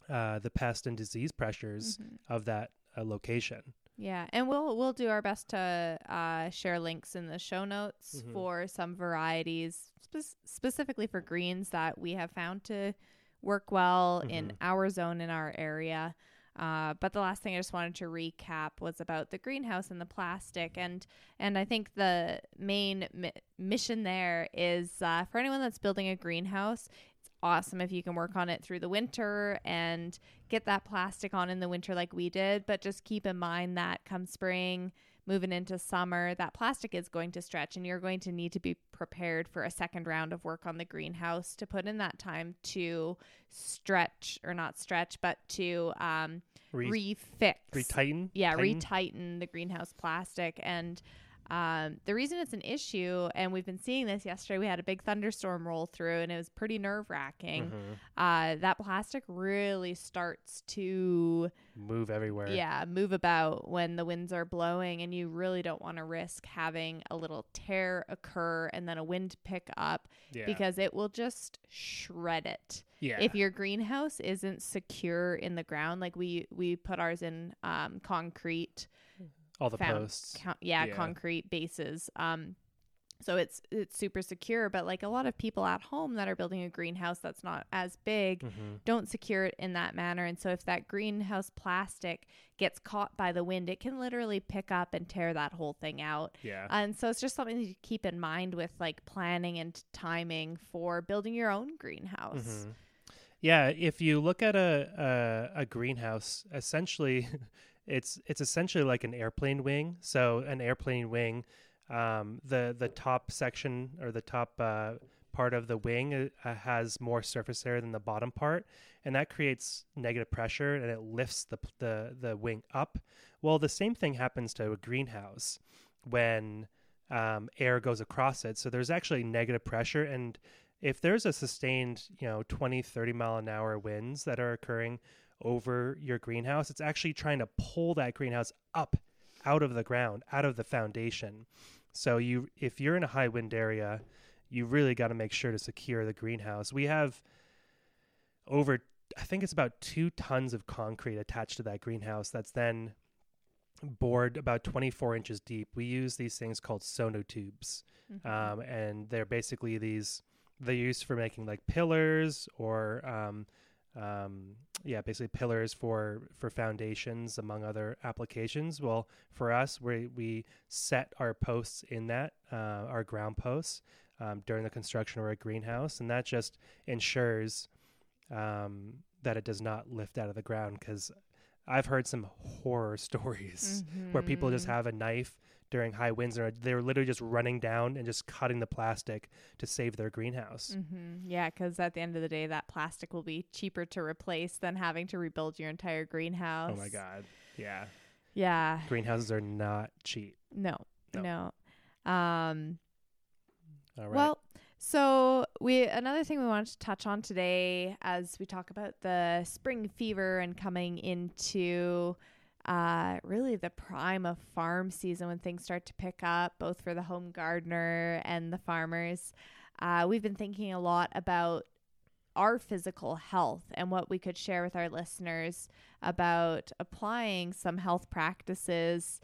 uh, the pest and disease pressures Mhm. of that uh, location. Yeah, and we'll we'll do our best to uh, share links in the show notes Mhm. for some varieties, spe- specifically for greens that we have found to work well in Mhm. our zone in our area. Uh, but the last thing I just wanted to recap was about the greenhouse and the plastic, and and I think the main mi- mission there is uh, for anyone that's building a greenhouse. It's awesome if you can work on it through the winter and get that plastic on in the winter like we did, but just keep in mind that come spring, moving into summer, that plastic is going to stretch and you're going to need to be prepared for a second round of work on the greenhouse to put in that time to stretch or not stretch, but to um, Re- refix. retighten. yeah, tighten? retighten the greenhouse plastic. And um, the reason it's an issue, and we've been seeing this yesterday, we had a big thunderstorm roll through and it was pretty nerve wracking Mhm. uh, that plastic really starts to Move everywhere. yeah move about when the winds are blowing and you really don't want to risk having a little tear occur and then a wind pick up yeah. because it will just shred it yeah. if your greenhouse isn't secure in the ground like we we put ours in um, concrete all the found posts. con- yeah, Yeah. concrete bases. Um, so it's it's super secure. But like a lot of people at home that are building a greenhouse that's not as big Mhm. don't secure it in that manner. And so if that greenhouse plastic gets caught by the wind, it can literally pick up and tear that whole thing out. Yeah. And so it's just something to keep in mind with like planning and timing for building your own greenhouse. Mhm. Yeah, if you look at a, a a greenhouse, essentially, [LAUGHS] it's it's essentially like an airplane wing. So an airplane wing, um, the the top section or the top uh, part of the wing uh, has more surface area than the bottom part, and that creates negative pressure and it lifts the the the wing up. Well, the same thing happens to a greenhouse when um, air goes across it. So there's actually negative pressure and if there's a sustained, you know, 20, 30 mile an hour winds that are occurring over your greenhouse, it's actually trying to pull that greenhouse up out of the ground, out of the foundation. So you if you're in a high wind area, you really got to make sure to secure the greenhouse. We have over I think it's about 2 tons of concrete attached to that greenhouse that's then bored about 24 inches deep. We use these things called sonotubes Mhm. um, and they're basically these they're used for making like pillars or um, um, yeah basically pillars for for foundations among other applications well for us we we set our posts in that uh, our ground posts um, during the construction of a greenhouse and that just ensures um, that it does not lift out of the ground because I've heard some horror [LAUGHS] stories where people just Mhm. have a knife during high winds and they're literally just running down and just cutting the plastic to save their greenhouse. Mm-hmm. Yeah, because at the end of the day, that plastic will be cheaper to replace than having to rebuild your entire greenhouse. Oh my god. Yeah. Yeah. Greenhouses are not cheap. No. No. No. Um. All right. Well, so we another thing we wanted to touch on today, as we talk about the spring fever and coming into uh, really the prime of farm season when things start to pick up, both for the home gardener and the farmers. Uh, we've been thinking a lot about our physical health and what we could share with our listeners about applying some health practices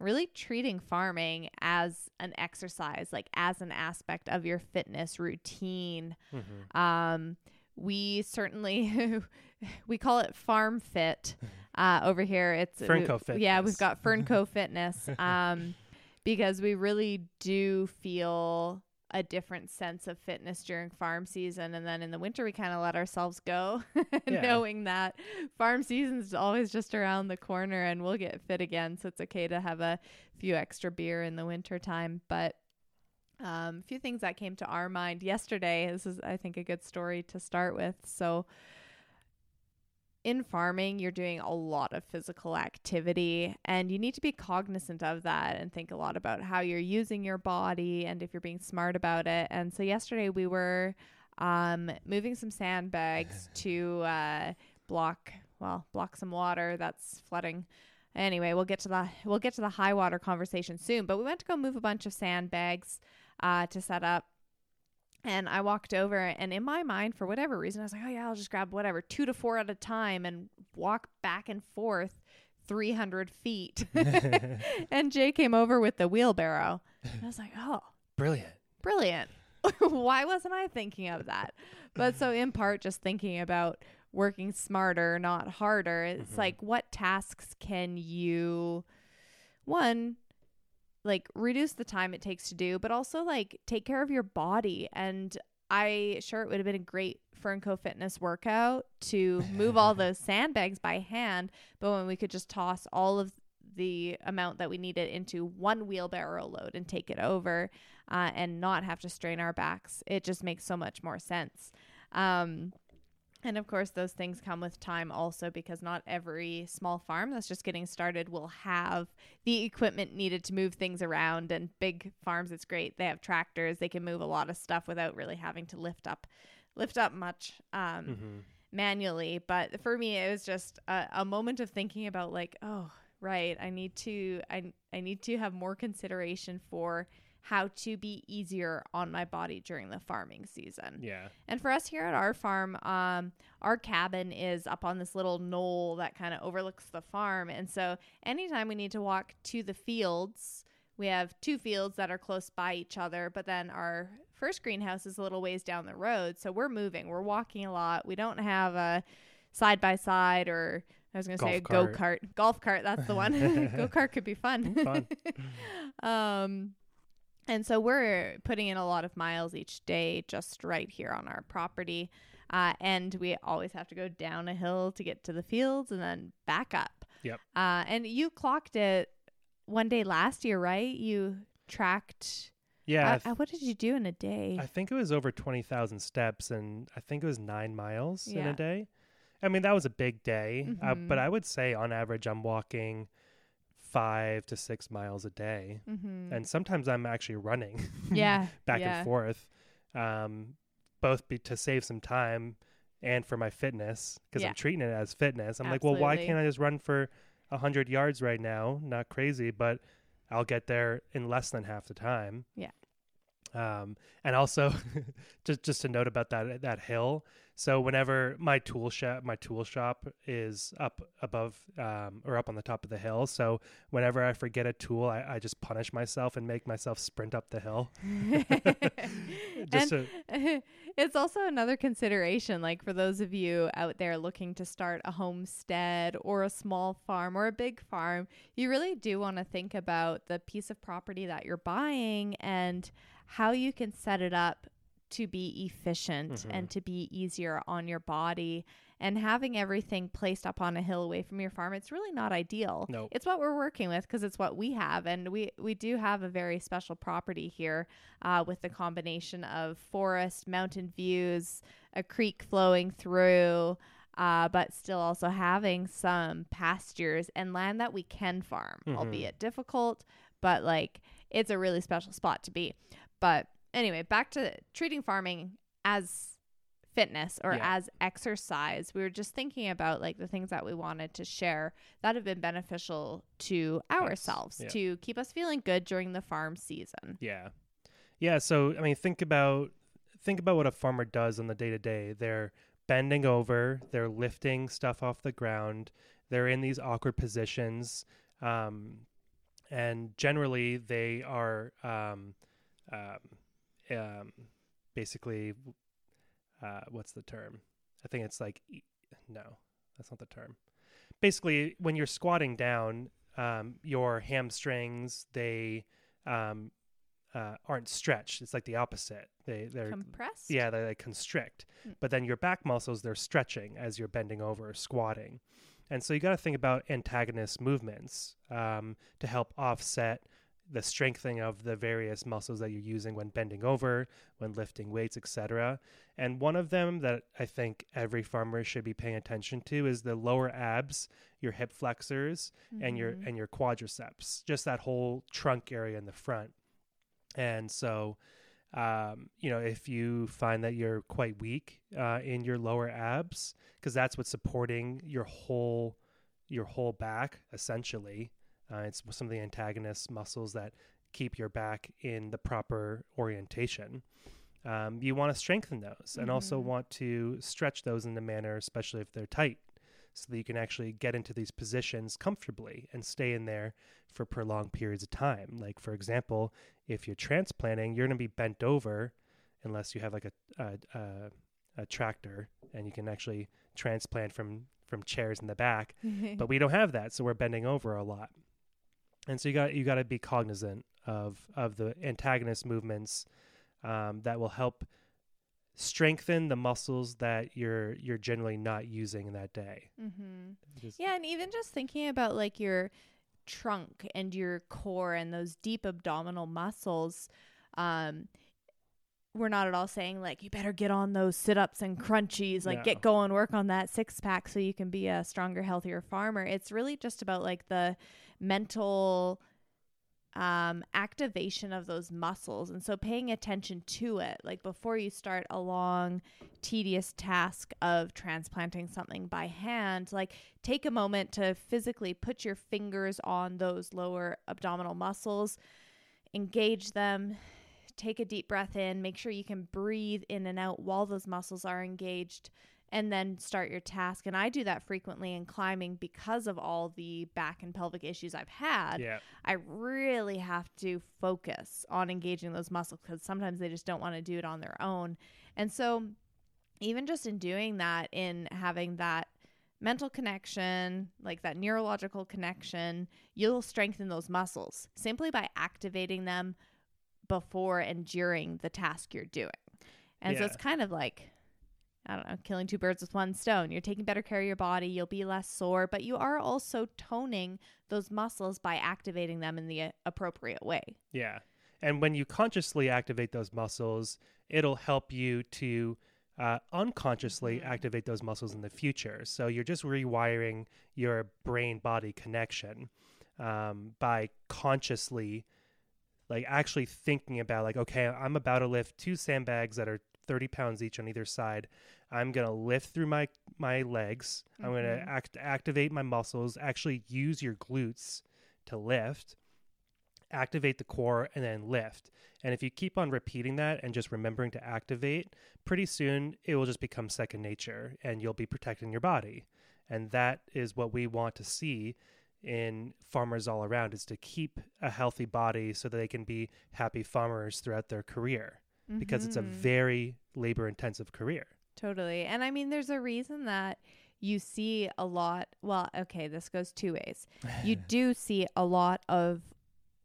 really treating farming as an exercise like as an aspect of your fitness routine Mhm. um we certainly [LAUGHS] we call it farm fit [LAUGHS] uh over here. It's Fernco we- yeah we've Fitness. got [LAUGHS] fernco fitness um [LAUGHS] because we really do feel a different sense of fitness during farm season. And then in the winter we kind of let ourselves go [LAUGHS] Yeah. knowing that farm season's always just around the corner and we'll get fit again. So it's okay to have a few extra beer in the winter time. But um, a few things that came to our mind yesterday. This is i think a good story to start with. So in farming, you're doing a lot of physical activity, and you need to be cognizant of that and think a lot about how you're using your body and if you're being smart about it. And so, yesterday we were um, moving some sandbags [LAUGHS] to uh, block, well, block some water that's flooding. Anyway, we'll get to the we'll get to the high water conversation soon. But we went to go move a bunch of sandbags uh, to set up and I walked over, and in my mind, for whatever reason, I was like, oh, yeah, I'll just grab whatever, two to four at a time and walk back and forth 300 feet. [LAUGHS] [LAUGHS] and Jay came over with the wheelbarrow. And I was like, oh, Brilliant. brilliant. [LAUGHS] Why wasn't I thinking of that? But so, in part, just thinking about working smarter, not harder. It's Mhm. like, what tasks can you, one, like reduce the time it takes to do, but also like take care of your body. And I sure it would have been a great Fernco Fitness workout to move all [LAUGHS] those sandbags by hand, but when we could just toss all of the amount that we needed into one wheelbarrow load and take it over uh, and not have to strain our backs, it just makes so much more sense. Um, and of course, those things come with time also because not every small farm that's just getting started will have the equipment needed to move things around. And big farms, it's great. They have tractors, they can move a lot of stuff without really having to lift up, lift up much um, hmm manually. But for me, it was just a, a moment of thinking about like, oh, right, I need to, I, I need to have more consideration for how to be easier on my body during the farming season. Yeah. And for us here at our farm, um, our cabin is up on this little knoll that kind of overlooks the farm. And so anytime we need to walk to the fields, we have two fields that are close by each other, but then our first greenhouse is a little ways down the road. So we're moving, we're walking a lot. We don't have a side by side or I was going to say a go kart. Golf cart, that's the one. [LAUGHS] [LAUGHS] go kart could be fun. Fun. [LAUGHS] um, and so we're putting in a lot of miles each day just right here on our property. Uh, and we always have to go down a hill to get to the fields and then back up. Yep. Uh, and you clocked it one day last year, right? You tracked. Yeah. Uh, uh, what did you do in a day? I think it was over 20,000 steps and I think it was nine miles in a day. I mean, that was a big day, uh, but Mhm. I would say on average, I'm walking five to six miles a day. mm-hmm. And sometimes I'm actually running [LAUGHS] yeah, back yeah. and forth, um, both be- to save some time and for my fitness because Yeah. I'm treating it as fitness. I'm like, well, why can't I just run for 100 yards right now? Not crazy, but I'll get there in less than half the time. Yeah. Um, and also, [LAUGHS] just just a note about that that hill. So whenever my tool shop my tool shop is up above um, or up on the top of the hill, so whenever I forget a tool, I, I just punish myself and make myself sprint up the hill. [LAUGHS] Just and to, [LAUGHS] it's also another consideration like for those of you out there looking to start a homestead or a small farm or a big farm you really do want to think about the piece of property that you're buying and how you can set it up to be efficient Mhm. and to be easier on your body and having everything placed up on a hill away from your farm it's really not ideal Nope. it's what we're working with because it's what we have and we we do have a very special property here uh, with the combination of forest mountain views a creek flowing through uh, but still also having some pastures and land that we can farm Mhm. albeit difficult but like it's a really special spot to be but anyway back to treating farming as fitness or Yeah. as exercise we were just thinking about like the things that we wanted to share that have been beneficial to ourselves yeah. to keep us feeling good during the farm season Yeah. Yeah, so I mean think about think about what a farmer does on the day to day. They're bending over, they're lifting stuff off the ground, they're in these awkward positions. Um, and generally they are um, um, um, basically uh, what's the term? I think it's like no, that's not the term. Basically, when you're squatting down, um, your hamstrings they um, uh, aren't stretched. It's like the opposite. They they're Compressed? yeah they, they constrict, Mm. but then your back muscles they're stretching as you're bending over or squatting, and so you got to think about antagonist movements um, to help offset the strengthening of the various muscles that you're using when bending over, when lifting weights, etc. And one of them that I think every farmer should be paying attention to is the lower abs, your hip flexors, and your Mhm. and your quadriceps, just that whole trunk area in the front. And so, um, you know, if you find that you're quite weak uh, in your lower abs, because that's what's supporting your whole your whole back essentially. Uh, it's some of the antagonist muscles that keep your back in the proper orientation. Um, you want to strengthen those and also Mhm. want to stretch those in the manner, especially if they're tight, so that you can actually get into these positions comfortably and stay in there for prolonged periods of time. Like, for example, if you're transplanting, you're going to be bent over unless you have like a, a, a, a tractor and you can actually transplant from, from chairs in the back [LAUGHS] but we don't have that so we're bending over a lot and so you got you got to be cognizant of of the antagonist movements um, that will help strengthen the muscles that you're you're generally not using in that day mm-hmm. Just- Yeah, and even just thinking about like your trunk and your core and those deep abdominal muscles, um, we're not at all saying like you better get on those sit ups and crunchies, like No. get going, work on that six pack so you can be a stronger, healthier farmer. It's really just about like the mental um activation of those muscles. And so paying attention to it like before you start a long tedious task of transplanting something by hand like take a moment to physically put your fingers on those lower abdominal muscles engage them take a deep breath in make sure you can breathe in and out while those muscles are engaged and then start your task and i do that frequently in climbing because of all the back and pelvic issues i've had yeah I really have to focus on engaging those muscles because sometimes they just don't want to do it on their own. And so, even just in doing that, in having that mental connection, like that neurological connection, you'll strengthen those muscles simply by activating them before and during the task you're doing. And so it's kind of like I don't know, killing two birds with one stone. You're taking better care of your body, you'll be less sore, but you are also toning those muscles by activating them in the uh, appropriate way. yeah and when you consciously activate those muscles it'll help you to uh, unconsciously Mhm. activate those muscles in the future so you're just rewiring your brain body connection um, by consciously like actually thinking about like okay i'm about to lift two sandbags that are 30 pounds each on either side. I'm going to lift through my my legs. I'm going to mm-hmm. act, activate my muscles. Actually use your glutes to lift. Activate the core and then lift. And if you keep on repeating that and just remembering to activate pretty soon it will just become second nature and you'll be protecting your body. And that is what we want to see in farmers all around is to keep a healthy body so that they can be happy farmers throughout their career because it's a Mhm. very labor intensive career Totally. And I mean, there's a reason that you see a lot. Well, okay, this goes two ways. You [LAUGHS] do see a lot of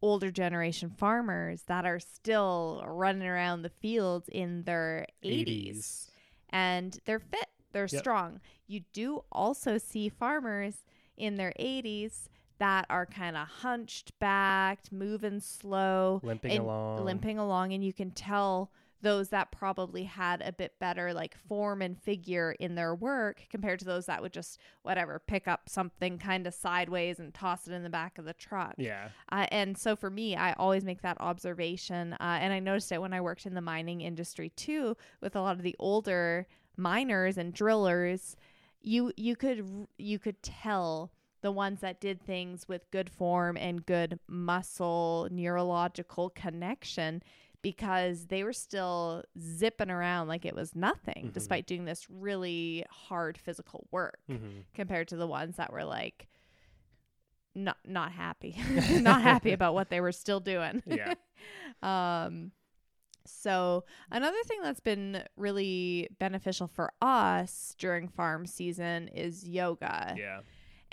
older generation farmers that are still running around the fields in their 80s, and they're fit, they're Yep. strong. You do also see farmers in their 80s that are kind of hunched backed, moving slow, limping and along. limping along and you can tell those that probably had a bit better like form and figure in their work compared to those that would just whatever pick up something kind of sideways and toss it in the back of the truck. Yeah. Uh, and so for me i always make that observation uh, and i noticed it when i worked in the mining industry too with a lot of the older miners and drillers. You you could you could tell the ones that did things with good form and good muscle neurological connection because they were still zipping around like it was nothing Mhm. despite doing this really hard physical work hmm compared to the ones that were like not not happy. [LAUGHS] [LAUGHS] Not happy about what they were still doing. Yeah. [LAUGHS] Um so another thing that's been really beneficial for us during farm season is yoga. Yeah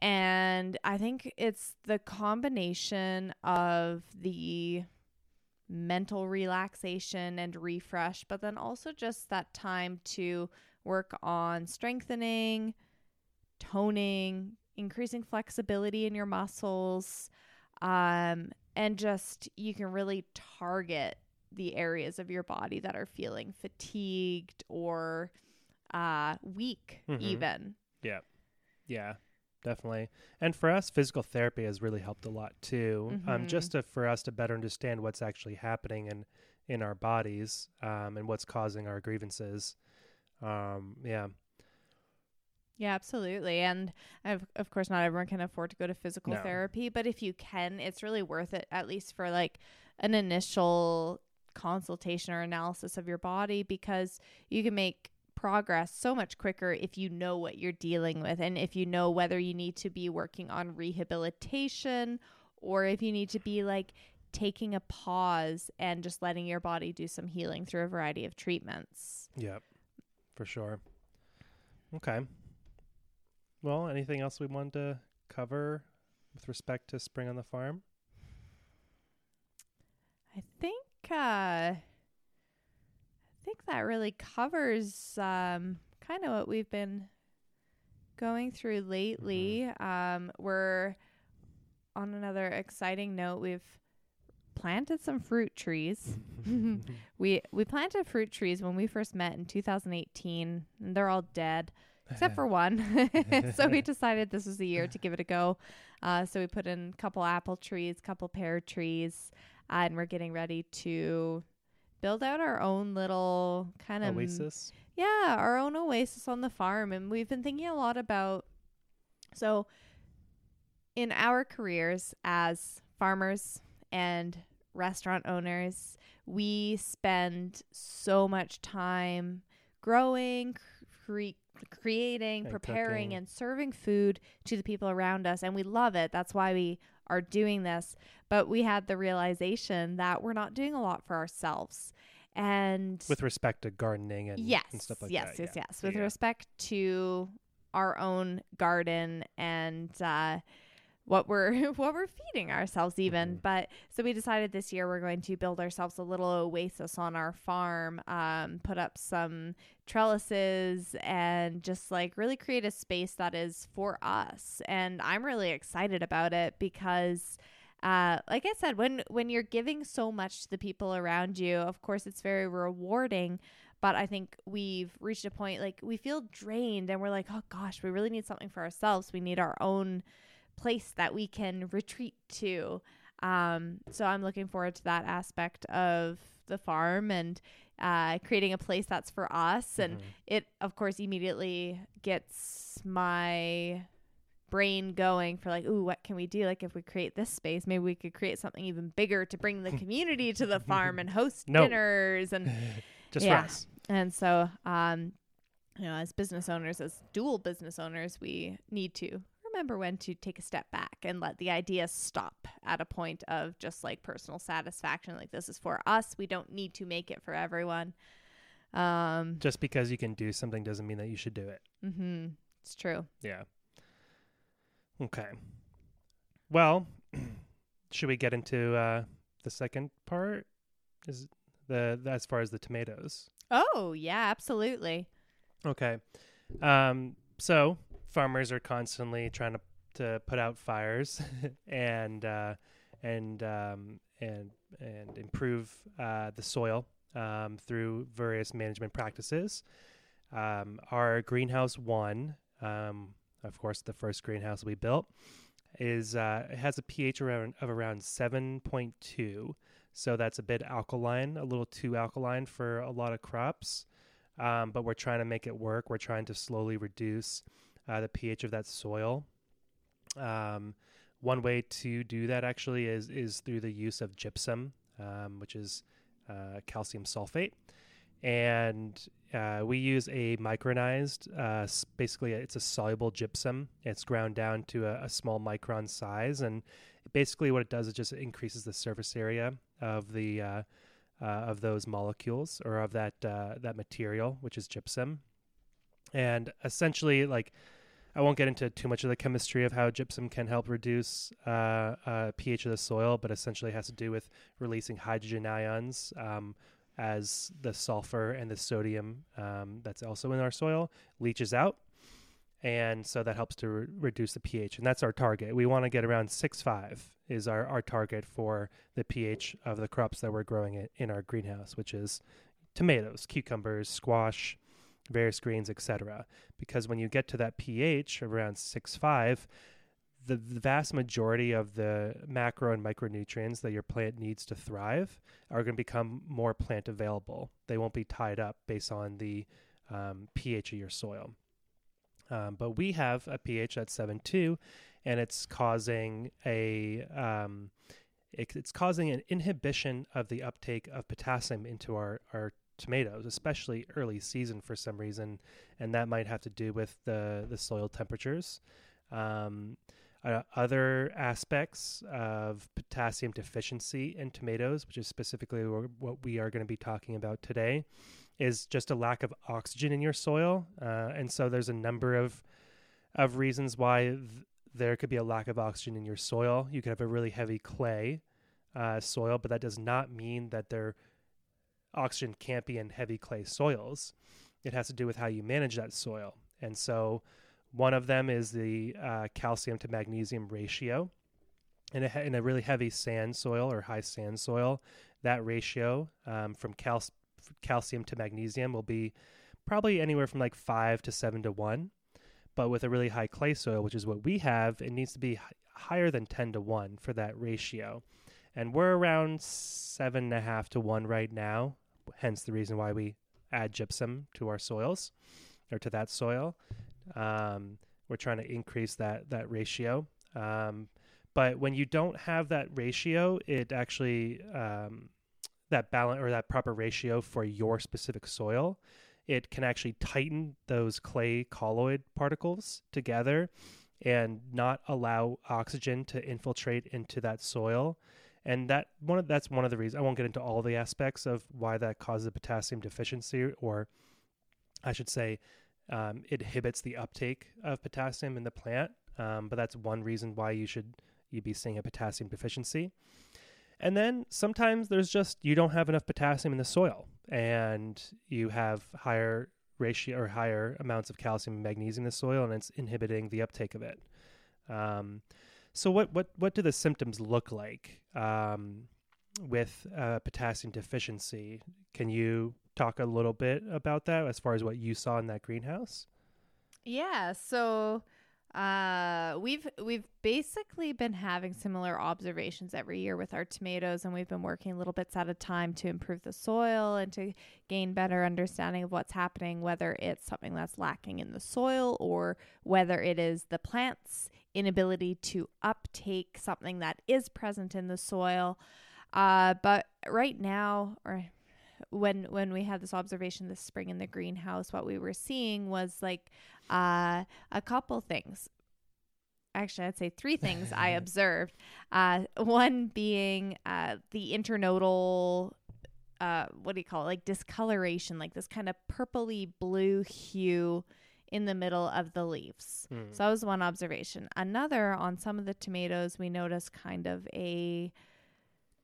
and i think it's the combination of the mental relaxation and refresh, but then also just that time to work on strengthening, toning, increasing flexibility in your muscles. Um, and just you can really target the areas of your body that are feeling fatigued or uh, weak, Mhm. even. Yeah. Yeah, definitely. And for us, physical therapy has really helped a lot too. Um, Mhm. just to, for us to better understand what's actually happening in in our bodies um, and what's causing our grievances. Um, yeah, Yeah, absolutely. And of, of course, not everyone can afford to go to physical No. therapy, but if you can, it's really worth it, at least for like an initial consultation or analysis of your body, because you can make progress so much quicker if you know what you're dealing with and if you know whether you need to be working on rehabilitation or if you need to be like taking a pause and just letting your body do some healing through a variety of treatments. yeah, for sure. Okay. Well, anything else we wanted to cover with respect to spring on the farm? I think uh think that really covers um kind of what we've been going through lately. Um we're on another exciting note, we've planted some fruit trees. [LAUGHS] [LAUGHS] we we planted fruit trees when we first met in 2018 and they're all dead except [LAUGHS] for one. so we decided this was the year to give it a go. Uh, so we put in a couple apple trees, couple pear trees, uh, and we're getting ready to build out our own little kind of Oasis. yeah, our own oasis on the farm. And we've been thinking a lot about so in our careers as farmers and restaurant owners, we spend so much time growing, cre- creating, And preparing, cooking. and serving food to the people around us. And we love it. That's why we are doing this. But we had the realization that we're not doing a lot for ourselves. And With respect to gardening and, yes, and stuff like yes, that. yes, yeah. yes. With Yeah. respect to our own garden and uh, what we're [LAUGHS] what we're feeding ourselves, even. Mhm. But so we decided this year we're going to build ourselves a little oasis on our farm, um, put up some trellises, and just like really create a space that is for us. And I'm really excited about it because uh, like I said, when when you're giving so much to the people around you, of course it's very rewarding. But I think we've reached a point like we feel drained, and we're like, oh gosh, we really need something for ourselves. We need our own place that we can retreat to. Um, so I'm looking forward to that aspect of the farm and uh, creating a place that's for us. And Mhm. it, of course, immediately gets my brain going for like, ooh, what can we do? Like, if we create this space, maybe we could create something even bigger to bring the [LAUGHS] community to the farm and host [LAUGHS] No. dinners and [LAUGHS] Just yeah. for us. and so, um, you know, as business owners, as dual business owners, we need to remember when to take a step back and let the idea stop at a point of just like personal satisfaction. Like this is for us. We don't need to make it for everyone. Um, Just because you can do something doesn't mean that you should do it. Mm-hmm. It's true. Yeah. Okay. Well, [CLEARS THROAT] should we get into uh, the second part? Is the, the as far as the tomatoes? Oh yeah, absolutely. Okay. Um, so farmers are constantly trying to to put out fires [LAUGHS] and uh, and um, and and improve uh, the soil um, through various management practices. Um, our greenhouse one, um, of course, the first greenhouse we built, is uh, it has a pH around of around seven point two. So that's a bit alkaline, a little too alkaline for a lot of crops um, but we're trying to make it work. We're trying to slowly reduce uh, the pH of that soil. Um, one way to do that actually is is through the use of gypsum, um, which is uh, calcium sulfate, and uh, we use a micronized. Uh, basically, it's a soluble gypsum. It's ground down to a, a small micron size, and basically what it does is just increases the surface area of the uh, uh, of those molecules or of that uh, that material, which is gypsum. And essentially, like I won't get into too much of the chemistry of how gypsum can help reduce uh, uh, pH of the soil, but essentially it has to do with releasing hydrogen ions um, as the sulfur and the sodium um, that's also in our soil leaches out. And so that helps to re- reduce the pH. And that's our target. We want to get around 6.5 is our, our target for the pH of the crops that we're growing in, in our greenhouse, which is tomatoes, cucumbers, squash, various greens, etc. Because when you get to that pH around 6.5, the, vast majority of the macro and micronutrients that your plant needs to thrive are going to become more plant available. They won't be tied up based on the um, pH of your soil. Um, but we have a pH that's 7.2, and it's causing a um, it, it's causing an inhibition of the uptake of potassium into our, our tomatoes, especially early season for some reason, and that might have to do with the the soil temperatures. Um, uh, other aspects of potassium deficiency in tomatoes, which is specifically what we are going to be talking about today, is just a lack of oxygen in your soil, uh, and so there's a number of of reasons why th- there could be a lack of oxygen in your soil. You could have a really heavy clay uh, soil, but that does not mean that there oxygen can't be in heavy clay soils. It has to do with how you manage that soil, and so one of them is the uh, calcium to magnesium ratio. In a, in a really heavy sand soil or high sand soil, that ratio um, from cal- calcium to magnesium will be probably anywhere from like five to seven to one. But with a really high clay soil, which is what we have, it needs to be h- higher than 10 to 1 for that ratio. And we're around seven and a half to 1 right now, hence the reason why we add gypsum to our soils or to that soil. Um, we're trying to increase that that ratio. Um, but when you don't have that ratio, it actually um, that balance or that proper ratio for your specific soil, it can actually tighten those clay colloid particles together and not allow oxygen to infiltrate into that soil. And that one of, that's one of the reasons I won't get into all the aspects of why that causes a potassium deficiency, or I should say, um, it inhibits the uptake of potassium in the plant. Um, but that's one reason why you should you be seeing a potassium deficiency. And then sometimes there's just you don't have enough potassium in the soil, and you have higher ratio or higher amounts of calcium and magnesium in the soil, and it's inhibiting the uptake of it. Um, so what what what do the symptoms look like um, with uh, potassium deficiency? Can you talk a little bit about that as far as what you saw in that greenhouse? Yeah, so uh, we've we've basically been having similar observations every year with our tomatoes, and we've been working little bits at a time to improve the soil and to gain better understanding of what's happening, whether it's something that's lacking in the soil or whether it is the plant's inability to uptake something that is present in the soil. Uh, but right now, or when when we had this observation this spring in the greenhouse, what we were seeing was like uh, a couple things. Actually, I'd say three things I [LAUGHS] observed. Uh, one being uh, the internodal uh, what do you call it? Like discoloration, like this kind of purpley blue hue in the middle of the leaves. Hmm. So that was one observation. Another on some of the tomatoes, we noticed kind of a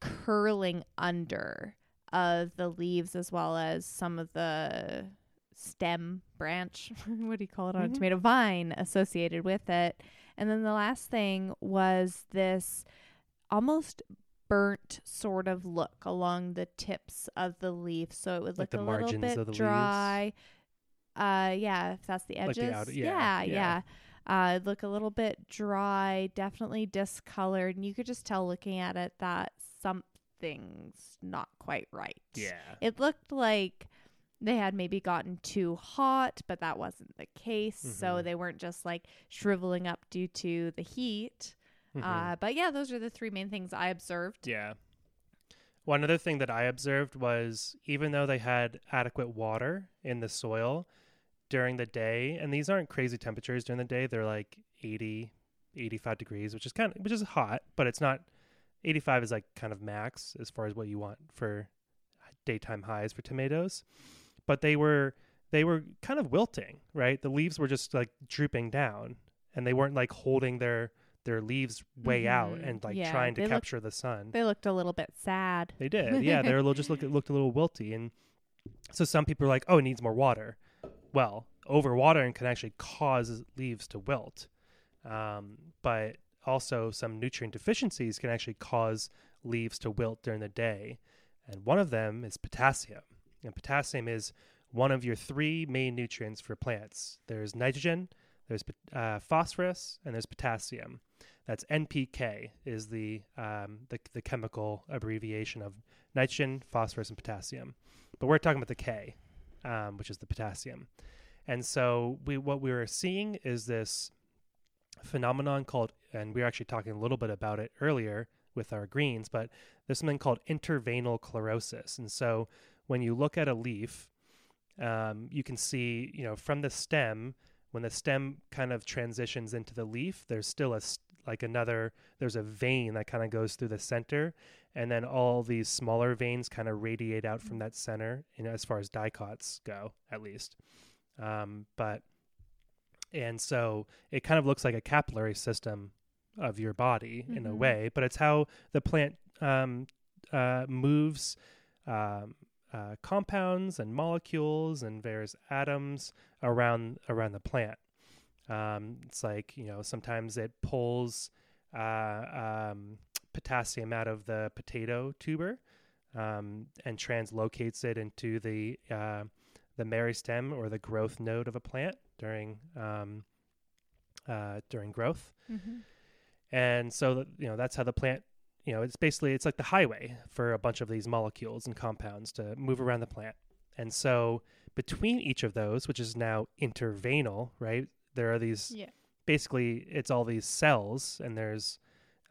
curling under of the leaves as well as some of the stem branch [LAUGHS] what do you call it on Mhm. a tomato vine associated with it. And then the last thing was this almost burnt sort of look along the tips of the leaf. So it would Like look a little bit the leaves? dry. Uh yeah if that's the Like edges. the outer- yeah yeah, yeah, Uh, look a little bit dry definitely discolored and you could just tell looking at it that something's not quite right Yeah. it looked like they had maybe gotten too hot, but that wasn't the case. So Mhm. they weren't just like shriveling up due to the heat. Mhm. Uh, but yeah, those are the three main things I observed. Yeah. One other thing that I observed was even though they had adequate water in the soil during the day, and these aren't crazy temperatures during the day, they're like 80, 85 degrees, which is kind of which is hot, but it's not 85 is like kind of max as far as what you want for daytime highs for tomatoes. But they were they were kind of wilting, right? The leaves were just like drooping down and they weren't like holding their their leaves way out Mhm. and like Yeah, trying to look- capture the sun. They looked a little bit sad. They did. [LAUGHS] Yeah, they were a little, just looked looked a little wilty and so some people are like, "Oh, it needs more water." Well, overwatering can actually cause leaves to wilt. Um, but also some nutrient deficiencies can actually cause leaves to wilt during the day. And one of them is potassium. And potassium is one of your three main nutrients for plants. There's nitrogen, there's uh, phosphorus, and there's potassium. That's NPK is the, um, the the chemical abbreviation of nitrogen, phosphorus, and potassium. But we're talking about the K, um, which is the potassium. And so we what we were seeing is this phenomenon called, and we were actually talking a little bit about it earlier with our greens, but there's something called interveinal chlorosis. And so when you look at a leaf, um, you can see, you know, from the stem, when the stem kind of transitions into the leaf, there's still a like another there's a vein that kind of goes through the center and then all these smaller veins kind of radiate out from that center you know as far as dicots go at least um, but and so it kind of looks like a capillary system of your body in a Mhm. way but it's how the plant um, uh, moves um, uh, compounds and molecules and various atoms around around the plant um, it's like you know sometimes it pulls uh, um, potassium out of the potato tuber um, and translocates it into the uh, the meristem or the growth node of a plant during um, uh, during growth. Mm-hmm. And so that, you know that's how the plant you know it's basically it's like the highway for a bunch of these molecules and compounds to move around the plant. And so between each of those, which is now interveinal, right? There are these Yeah. basically it's all these cells and there's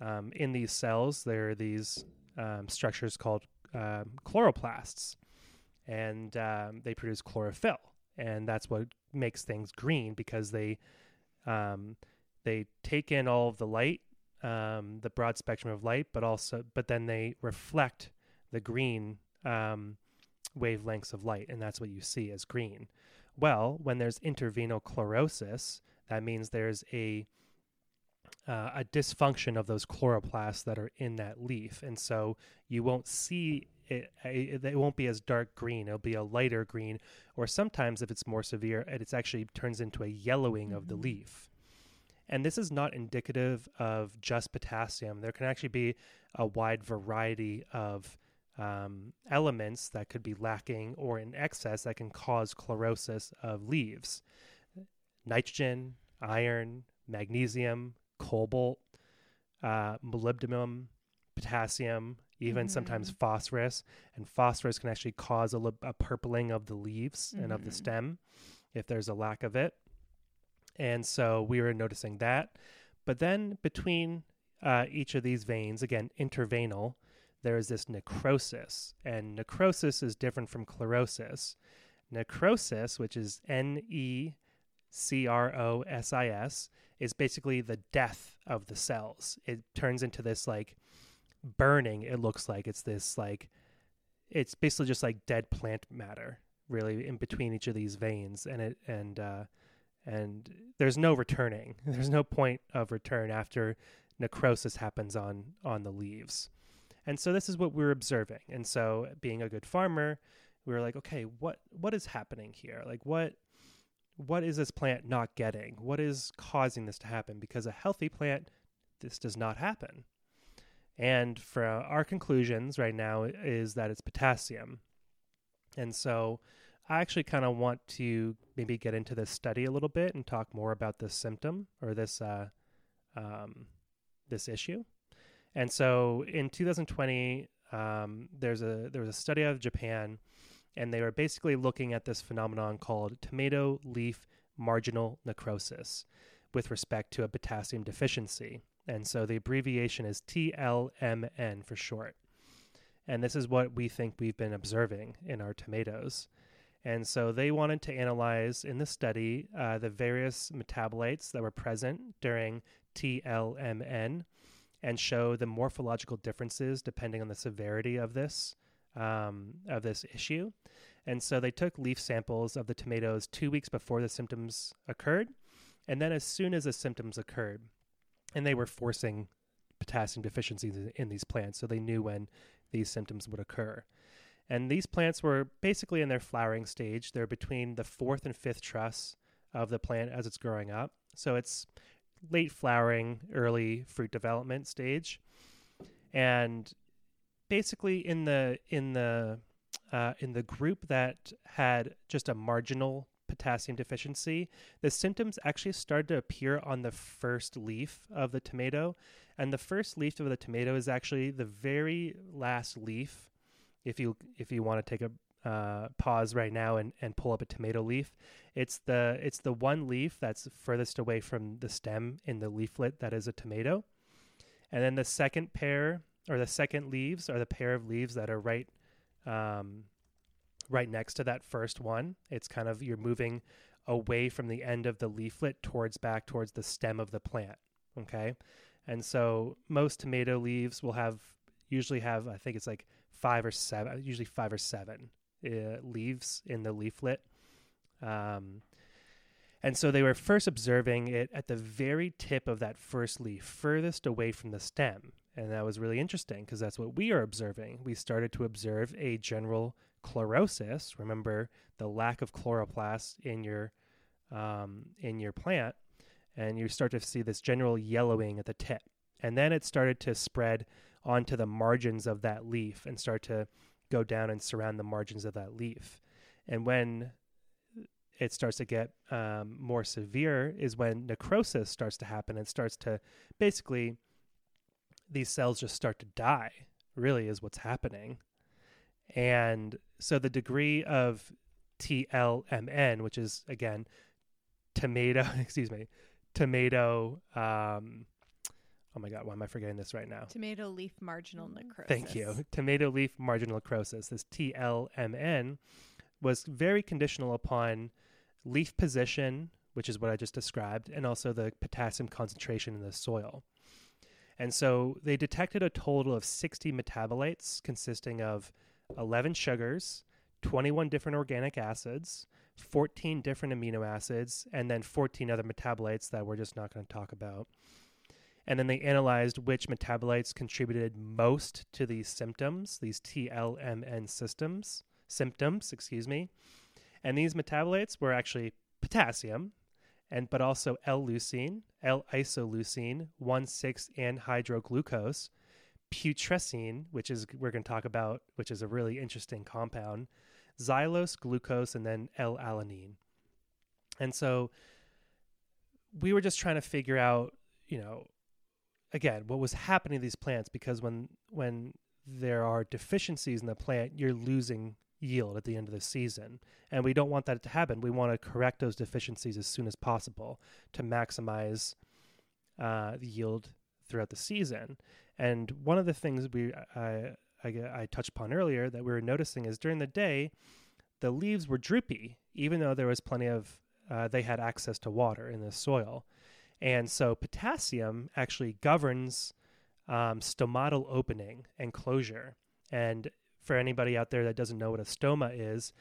um, in these cells there are these um, structures called um, chloroplasts and um, they produce chlorophyll and that's what makes things green because they um, they take in all of the light um, the broad spectrum of light but also but then they reflect the green um, wavelengths of light and that's what you see as green. Well when there's interveinal chlorosis that means there's a uh, a dysfunction of those chloroplasts that are in that leaf, and so you won't see it. It it won't be as dark green. It'll be a lighter green, or sometimes if it's more severe, it it's actually turns into a yellowing of the Mhm. leaf. And this is not indicative of just potassium. There can actually be a wide variety of um, elements that could be lacking or in excess that can cause chlorosis of leaves. Nitrogen, iron, magnesium, cobalt, uh, molybdenum, potassium, even sometimes Mhm. phosphorus. And phosphorus can actually cause a, li- a purpling of the leaves and of the Mhm. stem if there's a lack of it. And so we were noticing that. But then between uh, each of these veins, again, interveinal, there is this necrosis. And necrosis is different from chlorosis. Necrosis, which is N E C R O S I S, is basically the death of the cells. It turns into this like burning, it looks like. It's this like, it's basically just like dead plant matter, really, in between each of these veins. And it, and, uh, and there's no returning. [LAUGHS] There's no point of return after necrosis happens on on the leaves. And so this is what we're observing. And so being a good farmer, we were like, okay, what what is happening here? Like what what is this plant not getting? What is causing this to happen? Because a healthy plant, this does not happen. And for our conclusions right now is that it's potassium. And so I actually kind of want to maybe get into this study a little bit and talk more about this symptom or this uh, um, this issue. And so in 2020, um, there's a there was a study out of Japan, and they were basically looking at this phenomenon called tomato leaf marginal necrosis, with respect to a potassium deficiency. And so the abbreviation is TLMN for short. And this is what we think we've been observing in our tomatoes. And so they wanted to analyze in the study uh, the various metabolites that were present during TLMN and show the morphological differences depending on the severity of this um, of this issue. And so they took leaf samples of the tomatoes two weeks before the symptoms occurred, and then as soon as the symptoms occurred, and they were forcing potassium deficiencies in, these plants, so they knew when these symptoms would occur. And these plants were basically in their flowering stage. They're between the fourth and fifth truss of the plant as it's growing up. So it's late flowering, early fruit development stage. And basically in the in the uh, in the group that had just a marginal potassium deficiency, the symptoms actually started to appear on the first leaf of the tomato. And the first leaf of the tomato is actually the very last leaf. If you if you want to take a uh, pause right now and, and pull up a tomato leaf, it's the it's the one leaf that's furthest away from the stem in the leaflet that is a tomato. And then the second pair or the second leaves are the pair of leaves that are right um, right next to that first one. It's kind of you're moving away from the end of the leaflet towards back towards the stem of the plant. Okay. And so most tomato leaves will have usually have I think it's like five or seven, usually five or seven uh, leaves in the leaflet. Um, and so they were first observing it at the very tip of that first leaf, furthest away from the stem. And that was really interesting because that's what we are observing. We started to observe a general chlorosis. Remember the lack of chloroplast in your um, in your plant, and you start to see this general yellowing at the tip. And then it started to spread onto the margins of that leaf and start to go down and surround the margins of that leaf. And when it starts to get um, more severe is when necrosis starts to happen and starts to basically these cells just start to die really is what's happening and so the degree of tlmn which is again tomato [LAUGHS] excuse me tomato um oh my god why am i forgetting this right now? Tomato leaf marginal necrosis. Thank you. Tomato leaf marginal necrosis. This tlmn was very conditional upon leaf position which is what i just described and also the potassium concentration in the soil. And so they detected a total of 60 metabolites consisting of 11 sugars, 21 different organic acids, 14 different amino acids, and then 14 other metabolites that we're just not going to talk about. And then they analyzed which metabolites contributed most to these symptoms, these TLMN systems, symptoms, excuse me. And these metabolites were actually potassium, and but also L-leucine, L-isoleucine, 1,6-anhydroglucose, putrescine, which is we're going to talk about, which is a really interesting compound, xylose, glucose, and then L-alanine. And so we were just trying to figure out, you know, again, what was happening to these plants because when when there are deficiencies in the plant, you're losing yield at the end of the season. And we don't want that to happen. We want to correct those deficiencies as soon as possible to maximize uh, the yield throughout the season. And one of the things we I, I, I touched upon earlier that we were noticing is during the day, the leaves were droopy, even though there was plenty of uh, they had access to water in the soil. And so potassium actually governs um, stomatal opening and closure. And for anybody out there that doesn't know what a stoma is,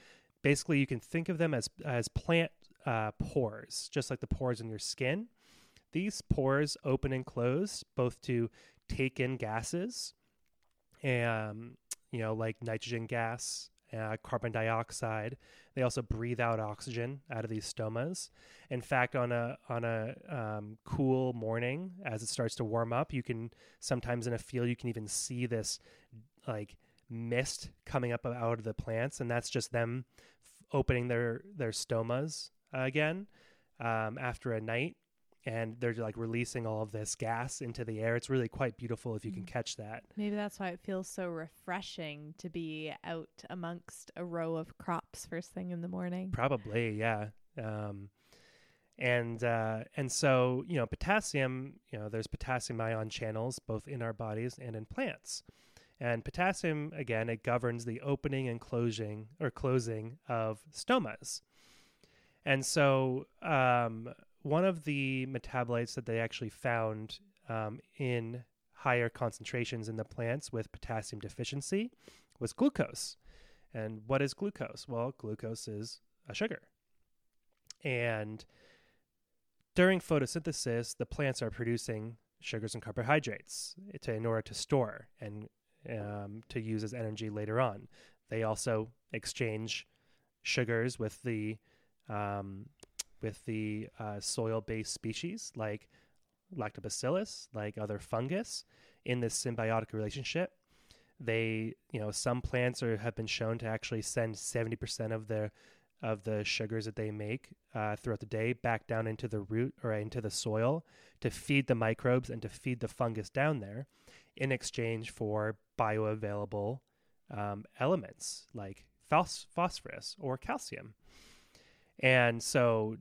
basically you can think of them as as plant uh, pores, just like the pores in your skin. These pores open and close both to take in gases, and you know, like nitrogen gas, uh, carbon dioxide. They also breathe out oxygen out of these stomas. In fact, on a on a um, cool morning, as it starts to warm up, you can sometimes in a field you can even see this like mist coming up out of the plants, and that's just them f- opening their their stomas uh, again um, after a night, and they're like releasing all of this gas into the air. It's really quite beautiful if you can mm. catch that. Maybe that's why it feels so refreshing to be out amongst a row of crops first thing in the morning. Probably, yeah. Um, and uh, and so you know potassium you know there's potassium ion channels both in our bodies and in plants and potassium, again, it governs the opening and closing or closing of stomas. And so, um, one of the metabolites that they actually found um, in higher concentrations in the plants with potassium deficiency was glucose. And what is glucose? Well, glucose is a sugar. And during photosynthesis, the plants are producing sugars and carbohydrates to, in order to store and um, to use as energy later on. They also exchange sugars with the um, with the uh, soil-based species like lactobacillus, like other fungus, in this symbiotic relationship. They, you know, some plants are have been shown to actually send seventy percent of their of the sugars that they make uh, throughout the day back down into the root or into the soil to feed the microbes and to feed the fungus down there in exchange for bioavailable um, elements like phos- phosphorus or calcium. And so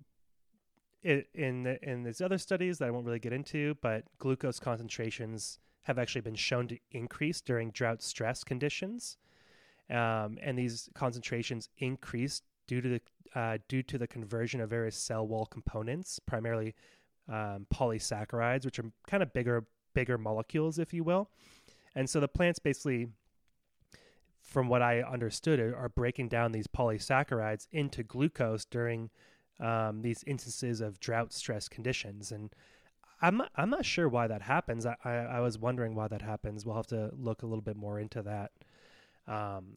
it, in the, in these other studies that I won't really get into, but glucose concentrations have actually been shown to increase during drought stress conditions. Um, and these concentrations increase due to the uh, due to the conversion of various cell wall components, primarily um, polysaccharides, which are kind of bigger bigger molecules, if you will. And so the plants basically, from what I understood, are breaking down these polysaccharides into glucose during um, these instances of drought stress conditions. And I'm not, I'm not sure why that happens. I, I, I, was wondering why that happens. We'll have to look a little bit more into that. Um,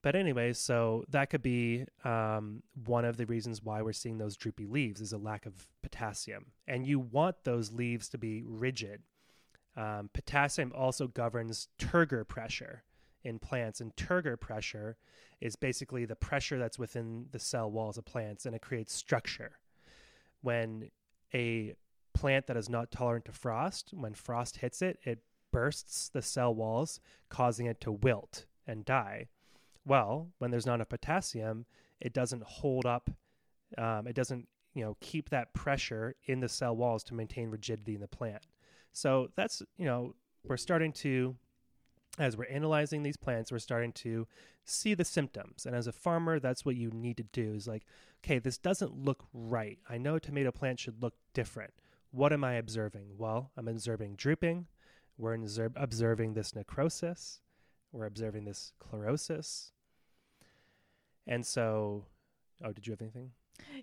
but anyway, so that could be um, one of the reasons why we're seeing those droopy leaves is a lack of potassium, and you want those leaves to be rigid. Um, potassium also governs turgor pressure in plants, and turgor pressure is basically the pressure that's within the cell walls of plants, and it creates structure. When a plant that is not tolerant to frost, when frost hits it, it bursts the cell walls, causing it to wilt and die. Well, when there's not enough potassium, it doesn't hold up, um, it doesn't you know keep that pressure in the cell walls to maintain rigidity in the plant. So that's you know we're starting to as we're analyzing these plants, we're starting to see the symptoms. And as a farmer, that's what you need to do is like, okay, this doesn't look right. I know a tomato plant should look different. What am I observing? Well, I'm observing drooping. We're observing this necrosis. We're observing this chlorosis. And so, oh, did you have anything?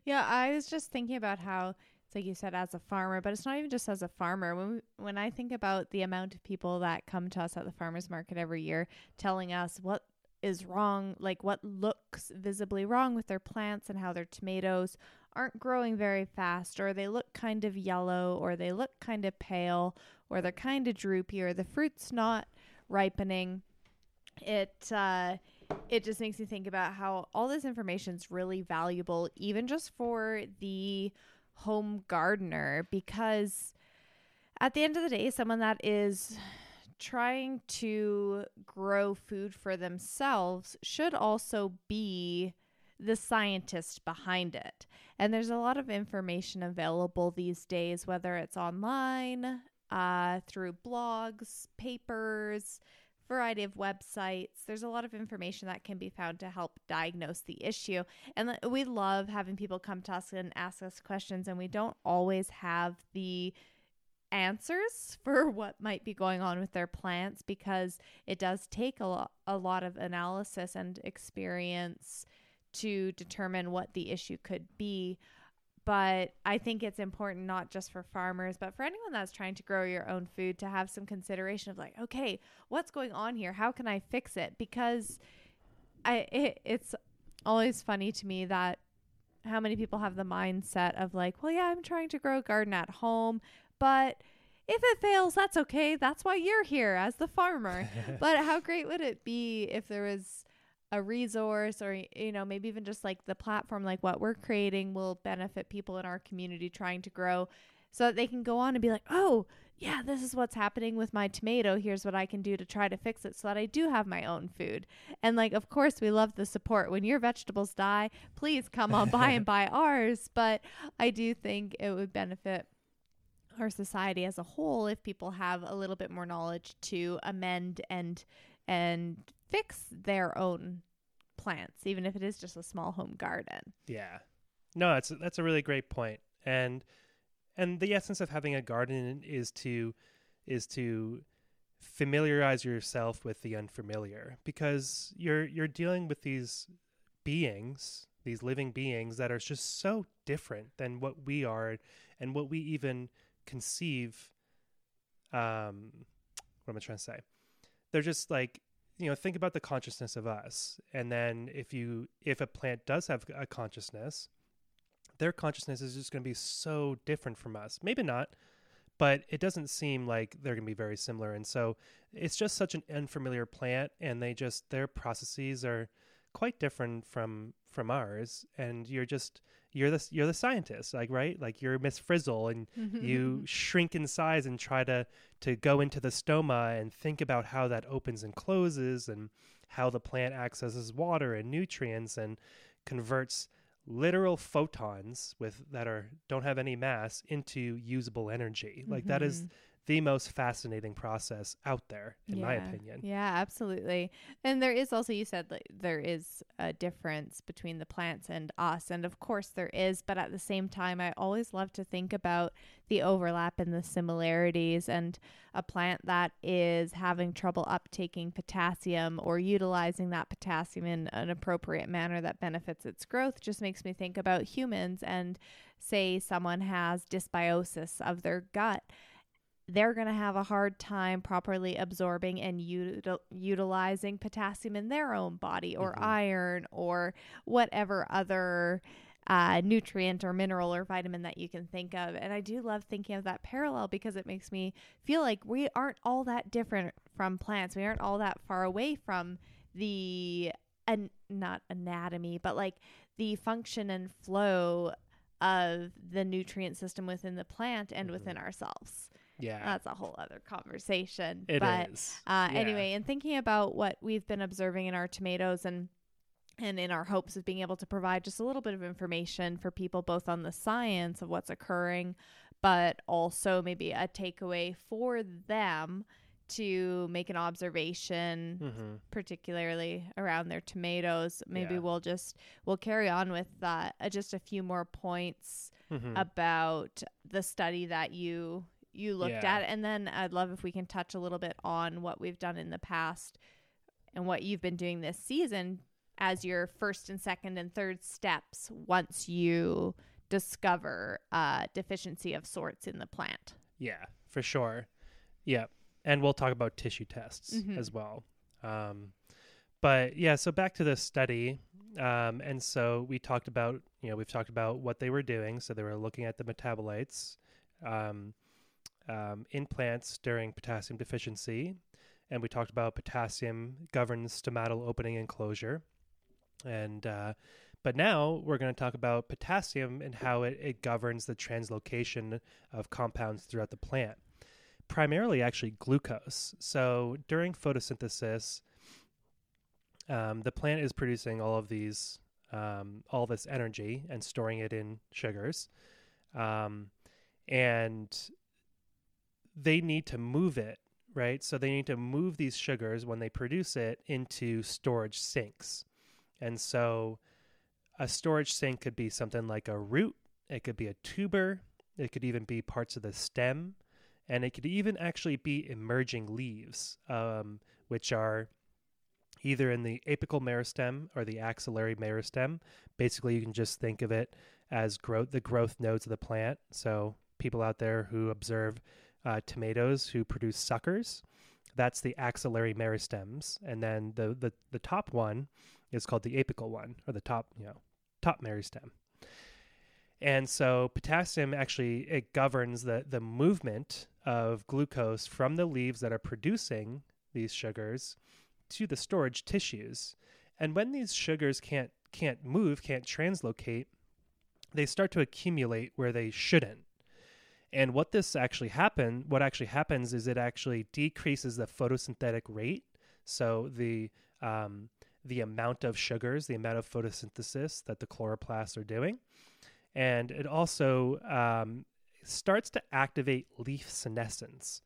Yeah, I was just thinking about how it's like you said as a farmer, but it's not even just as a farmer. When we, when I think about the amount of people that come to us at the farmers market every year telling us what is wrong, like what looks visibly wrong with their plants and how their tomatoes aren't growing very fast or they look kind of yellow or they look kind of pale or they're kind of droopy or the fruit's not ripening. It uh it just makes me think about how all this information is really valuable even just for the home gardener because at the end of the day, someone that is trying to grow food for themselves should also be the scientist behind it. And there's a lot of information available these days, whether it's online, uh, through blogs, papers, variety of websites. There's a lot of information that can be found to help diagnose the issue. And we love having people come to us and ask us questions, and we don't always have the answers [LAUGHS] for what might be going on with their plants because it does take a lot, a lot of analysis and experience to determine what the issue could be but I think it's important not just for farmers, but for anyone that's trying to grow your own food to have some consideration of like, okay, what's going on here? How can I fix it? Because I it, it's always funny to me that how many people have the mindset of like, well, yeah, I'm trying to grow a garden at home, but if it fails, that's okay. That's why you're here as the farmer. [LAUGHS] but how great would it be if there was a resource or you know maybe even just like the platform like what we're creating will benefit people in our community trying to grow so that they can go on and be like oh yeah this is what's happening with my tomato. Here's what i can do to try to fix it so that i do have my own food. And like of course we love the support. When your vegetables die please come on by and [LAUGHS] buy ours. But i do think it would benefit our society as a whole if people have a little bit more knowledge to amend and and fix their own plants, even if it is just a small home garden. Yeah. No, that's that's a really great point. And and the essence of having a garden is to is to familiarize yourself with the unfamiliar because you're you're dealing with these beings these living beings that are just so different than what we are and what we even conceive um what am i trying to say they're just like you know think about the consciousness of us. And then if you if a plant does have a consciousness their consciousness is just going to be so different from us. Maybe not but it doesn't seem like they're going to be very similar. And so it's just such an unfamiliar plant and they just their processes are quite different from from ours and you're just you're the you're the scientist like right? Like you're miss Frizzle and you shrink in size and try to to go into the stoma and think about how that opens and closes and how the plant accesses water and nutrients and converts literal photons with that are don't have any mass into usable energy. Like that is Mhm. The most fascinating process out there in my opinion. Yeah, absolutely. And there is also you said like there is a difference between the plants and us and of course there is, but at the same time I always love to think about the overlap and the similarities and a plant that is having trouble uptaking potassium or utilizing that potassium in an appropriate manner that benefits its growth just makes me think about humans and say someone has dysbiosis of their gut they're going to have a hard time properly absorbing and util- utilizing potassium in their own body or Mhm. iron or whatever other uh, nutrient or mineral or vitamin that you can think of. And I do love thinking of that parallel because it makes me feel like we aren't all that different from plants. We aren't all that far away from the, an- not anatomy, but like the function and flow of the nutrient system within the plant and Mhm. within ourselves yeah that's a whole other conversation. It is. but uh, Yeah. anyway, and thinking about what we've been observing in our tomatoes and and in our hopes of being able to provide just a little bit of information for people both on the science of what's occurring, but also maybe a takeaway for them to make an observation hmm particularly around their tomatoes maybe Yeah. we'll just we'll carry on with uh, uh, just a few more points hmm about the study that you you looked Yeah. at and then I'd love if we can touch a little bit on what we've done in the past and what you've been doing this season as your first and second and third steps once you discover a deficiency of sorts in the plant. Yeah, for sure. Yeah. And we'll talk about tissue tests Mhm. as well. Um, but yeah, so back to the study. Um, and so we talked about, you know, we've talked about what they were doing. So they were looking at the metabolites um, um, in plants during potassium deficiency. And we talked about potassium governs stomatal opening and closure. And, uh, but now we're going to talk about potassium and how it, it governs the translocation of compounds throughout the plant, primarily actually glucose. So during photosynthesis, um, the plant is producing all of these, um, all this energy and storing it in sugars, um, and they need to move it, right? So they need to move these sugars when they produce it into storage sinks, and so a storage sink could be something like a root, it could be a tuber, it could even be parts of the stem, and it could even actually be emerging leaves, um, which are either in the apical meristem or the axillary meristem. Basically, you can just think of it as growth, the growth nodes of the plant. So, people out there who observe uh, tomatoes who produce suckers, that's the axillary meristems, and then the, the the top one is called the apical one, or the top, you know, top meristem. And so potassium actually it governs the the movement of glucose from the leaves that are producing these sugars to the storage tissues. And when these sugars can't can't move, can't translocate, they start to accumulate where they shouldn't. And what this actually happen, what actually happens is it actually decreases the photosynthetic rate. So the um, the amount of sugars, the amount of photosynthesis that the chloroplasts are doing, and it also um, starts to activate leaf senescence.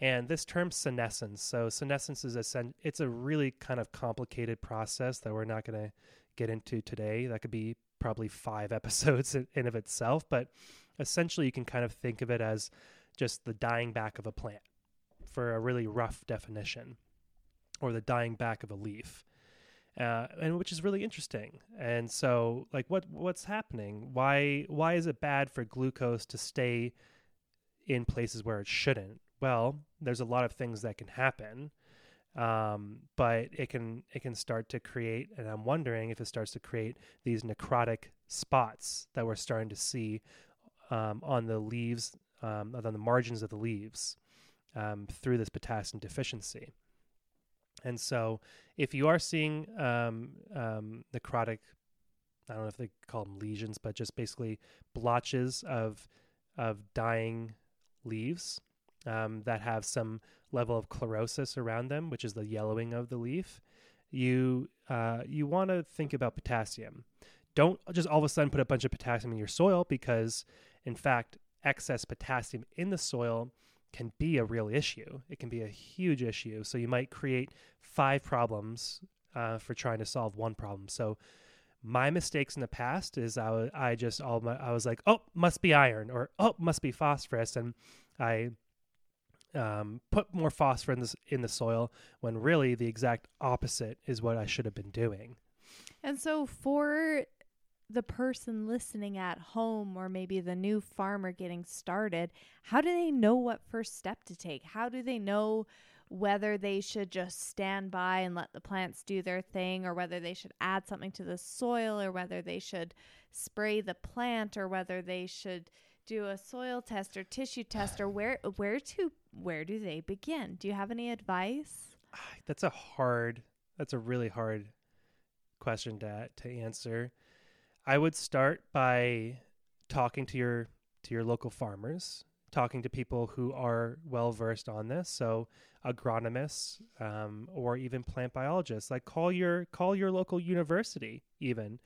And this term senescence, so senescence is a sen- it's a really kind of complicated process that we're not going to get into today. That could be probably five [LAUGHS] episodes in, in of itself, but essentially you can kind of think of it as just the dying back of a plant for a really rough definition, or the dying back of a leaf, uh, and which is really interesting. And so, like, what what's happening? Why why is it bad for glucose to stay in places where it shouldn't? Well, there's a lot of things that can happen um, but it can it can start to create and i'm wondering if it starts to create these necrotic spots that we're starting to see um, on the leaves um, on the margins of the leaves um, through this potassium deficiency and so if you are seeing um, um, necrotic i don't know if they call them lesions but just basically blotches of of dying leaves um, that have some level of chlorosis around them, which is the yellowing of the leaf, you uh, you want to think about potassium. Don't just all of a sudden put a bunch of potassium in your soil because, in fact, excess potassium in the soil can be a real issue. It can be a huge issue. So you might create five problems uh, for trying to solve one problem. So my mistakes in the past is I, just all my, I was like, oh, must be iron or oh, must be phosphorus, and I um, put more phosphorus in the, in the soil when really the exact opposite is what I should have been doing. And so, for the person listening at home or maybe the new farmer getting started, how do they know what first step to take? How do they know whether they should just stand by and let the plants do their thing or whether they should add something to the soil or whether they should spray the plant or whether they should do a soil test or tissue test or where where to where do they begin? Do you have any advice? [SIGHS] That's a hard that's a really hard question to to answer. I would start by talking to your to your local farmers, talking to people who are well versed on this. So agronomists um, or even plant biologists. Like call your call your local university. Even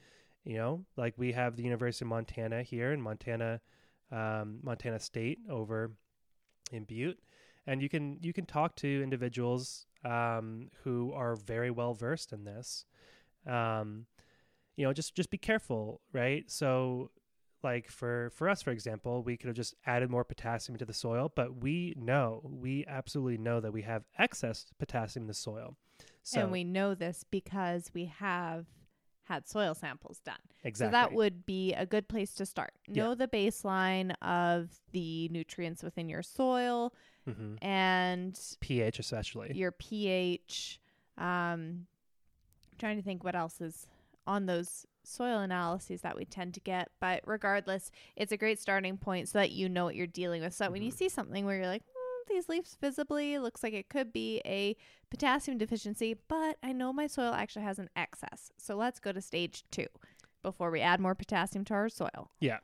you know, like we have the University of Montana here in Montana um, Montana State over in Butte, and you can you can talk to individuals um, who are very well versed in this. Um, you know, just just be careful, right? So, like for for us, for example, we could have just added more potassium into the soil, but we know we absolutely know that we have excess potassium in the soil. So, and we know this because we have had soil samples done. Exactly. So that would be a good place to start. Know yeah. the baseline of the nutrients within your soil mm-hmm. and pH, especially your pH. Um, trying to think what else is on those soil analyses that we tend to get. But regardless, it's a great starting point so that you know what you're dealing with. So mm-hmm. when you mm-hmm. see something where you're like, these leaves visibly. looks like it could be a potassium deficiency, but I know my soil actually has an excess. So let's go to stage two before we add more potassium to our soil. Yeah.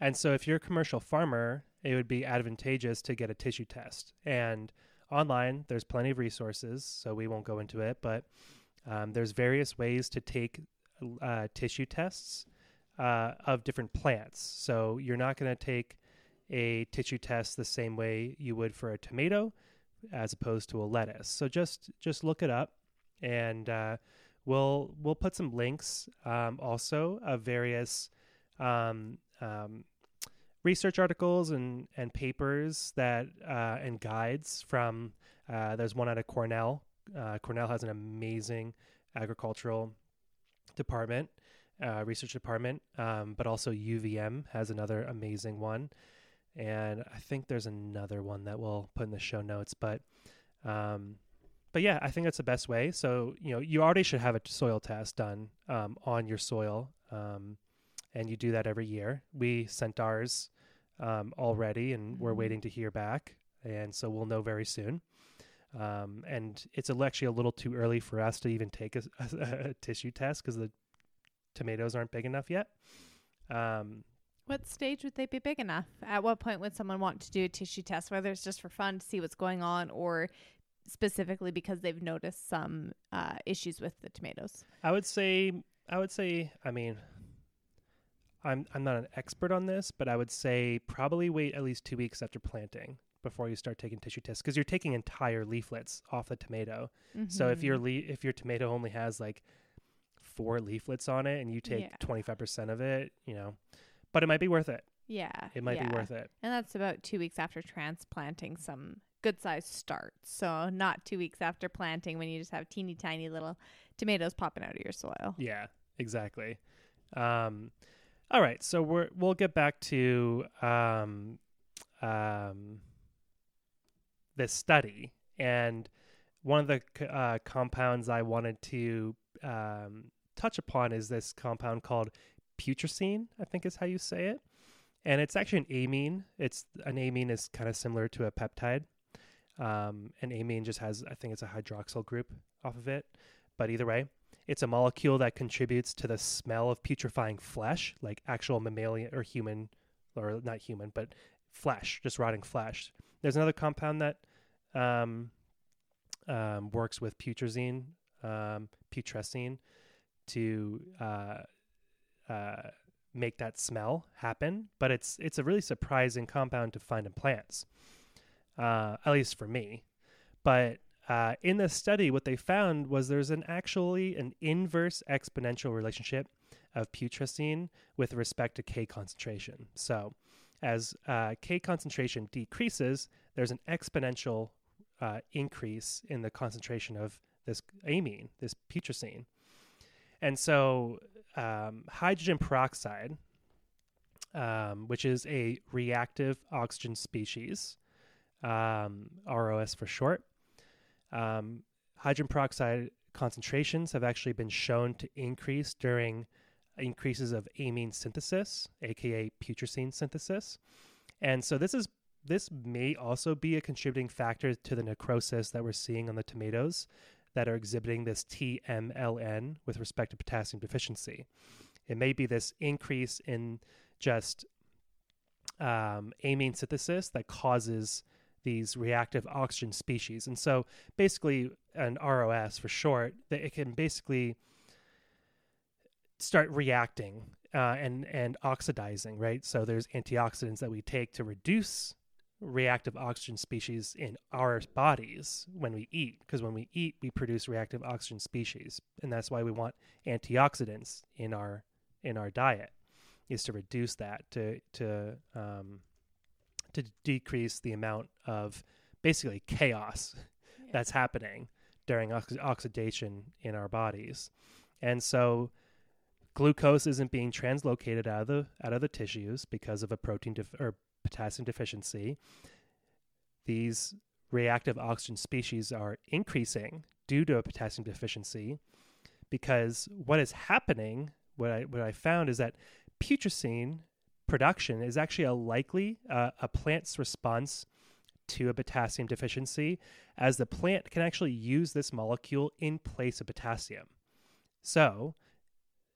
And so if you're a commercial farmer, it would be advantageous to get a tissue test. And online, there's plenty of resources, so we won't go into it, but um, there's various ways to take uh, tissue tests uh, of different plants. So you're not going to take a tissue test the same way you would for a tomato as opposed to a lettuce. So just just look it up, and uh, we'll we'll put some links um, also of various um, um, research articles and and papers that uh, and guides from. Uh, there's one out of Cornell. Uh, Cornell has an amazing agricultural department, uh, research department, um, but also UVM has another amazing one and I think there's another one that we'll put in the show notes. But, um, but yeah, I think that's the best way. So you know, you already should have a soil test done um, on your soil, um, and you do that every year. We sent ours um, already, and we're mm-hmm. waiting to hear back, and so we'll know very soon. Um, and it's actually a little too early for us to even take a, [LAUGHS] a, a tissue test because the tomatoes aren't big enough yet. Um, what stage would they be big enough? At what point would someone want to do a tissue test, whether it's just for fun to see what's going on or specifically because they've noticed some uh, issues with the tomatoes? I would say, I would say, I mean, I'm I'm not an expert on this, but I would say probably wait at least two weeks after planting before you start taking tissue tests because you're taking entire leaflets off the tomato. Mm-hmm. So if your mm-hmm. le- if your tomato only has like four leaflets on it and you take twenty five percent of it, you know, but it might be worth it. Yeah. It might yeah. be worth it. And that's about two weeks after transplanting some good sized start. So not two weeks after planting when you just have teeny tiny little tomatoes popping out of your soil. Yeah, exactly. Um, all right, so we're we'll get back to um, um, this study, and one of the uh, compounds I wanted to um, touch upon is this compound called putrescine. I think is how you say it, and it's actually an amine. It's an amine is kind of similar to a peptide. Um, an amine just has, I think it's a hydroxyl group off of it, but either way, it's a molecule that contributes to the smell of putrefying flesh, like actual mammalian or human, or not human, but flesh, just rotting flesh. There's another compound that um, um, works with putrescine, um, putrescine, to uh, uh, make that smell happen. But it's it's a really surprising compound to find in plants, uh, at least for me. But uh, in this study, what they found was there's an actually an inverse exponential relationship of putrescine with respect to K concentration. So, as uh, K concentration decreases, there's an exponential uh, increase in the concentration of this amine, this putrescine. And so, um, hydrogen peroxide, um, which is a reactive oxygen species, um, ROS for short, um, hydrogen peroxide concentrations have actually been shown to increase during increases of amine synthesis, aka putrescine synthesis. And so this is this may also be a contributing factor to the necrosis that we're seeing on the tomatoes that are exhibiting this TMLN with respect to potassium deficiency. It may be this increase in just um, amine synthesis that causes these reactive oxygen species. And so basically an ROS for short, that it can basically start reacting uh, and and oxidizing, right? So there's antioxidants that we take to reduce reactive oxygen species in our bodies when we eat because when we eat we produce reactive oxygen species and that's why we want antioxidants in our in our diet is to reduce that to to um, to decrease the amount of basically chaos yeah. that's happening during ox- oxidation in our bodies and so glucose isn't being translocated out of the out of the tissues because of a protein def- or potassium deficiency, these reactive oxygen species are increasing due to a potassium deficiency because what is happening, what I, what I found is that putrescine production is actually a likely uh, a plant's response to a potassium deficiency as the plant can actually use this molecule in place of potassium. So,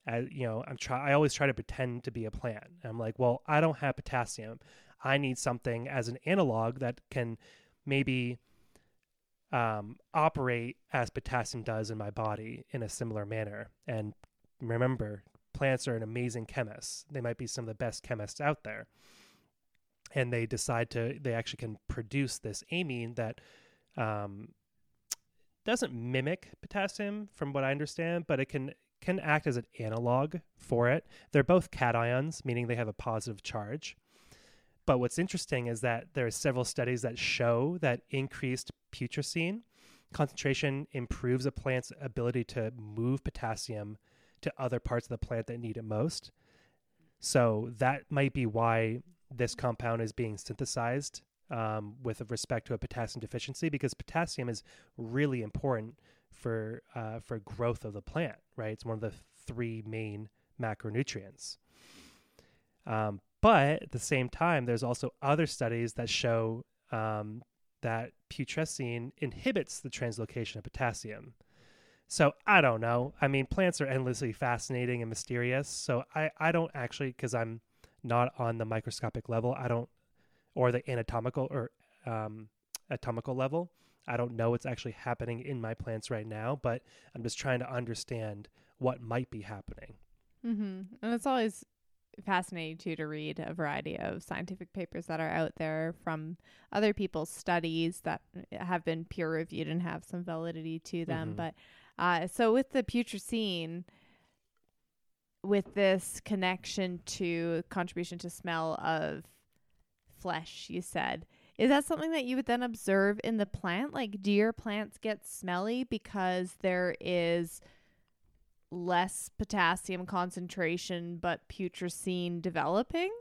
as you know, I'm try I always try to pretend to be a plant. I'm like, well, I don't have potassium. I need something as an analog that can maybe um, operate as potassium does in my body in a similar manner. And remember, plants are an amazing chemist. They might be some of the best chemists out there. And they decide to, they actually can produce this amine that um, doesn't mimic potassium from what I understand, but it can can act as an analog for it. They're both cations, meaning they have a positive charge. But what's interesting is that there are several studies that show that increased putrescine concentration improves a plant's ability to move potassium to other parts of the plant that need it most. So that might be why this compound is being synthesized um, with respect to a potassium deficiency, because potassium is really important for uh, for growth of the plant. Right, it's one of the three main macronutrients. Um, but at the same time, there's also other studies that show um, that putrescine inhibits the translocation of potassium. So I don't know. I mean, plants are endlessly fascinating and mysterious. So I, I don't actually, because I'm not on the microscopic level, I don't, or the anatomical or um, atomical level, I don't know what's actually happening in my plants right now, but I'm just trying to understand what might be happening. Mm-hmm. And it's always fascinating too to read a variety of scientific papers that are out there from other people's studies that have been peer reviewed and have some validity to them. Mm-hmm. But uh, so with the putrescine, with this connection to contribution to smell of flesh, you said, Is that something that you would then observe in the plant? Like, do your plants get smelly because there is less potassium concentration but putrescine developing?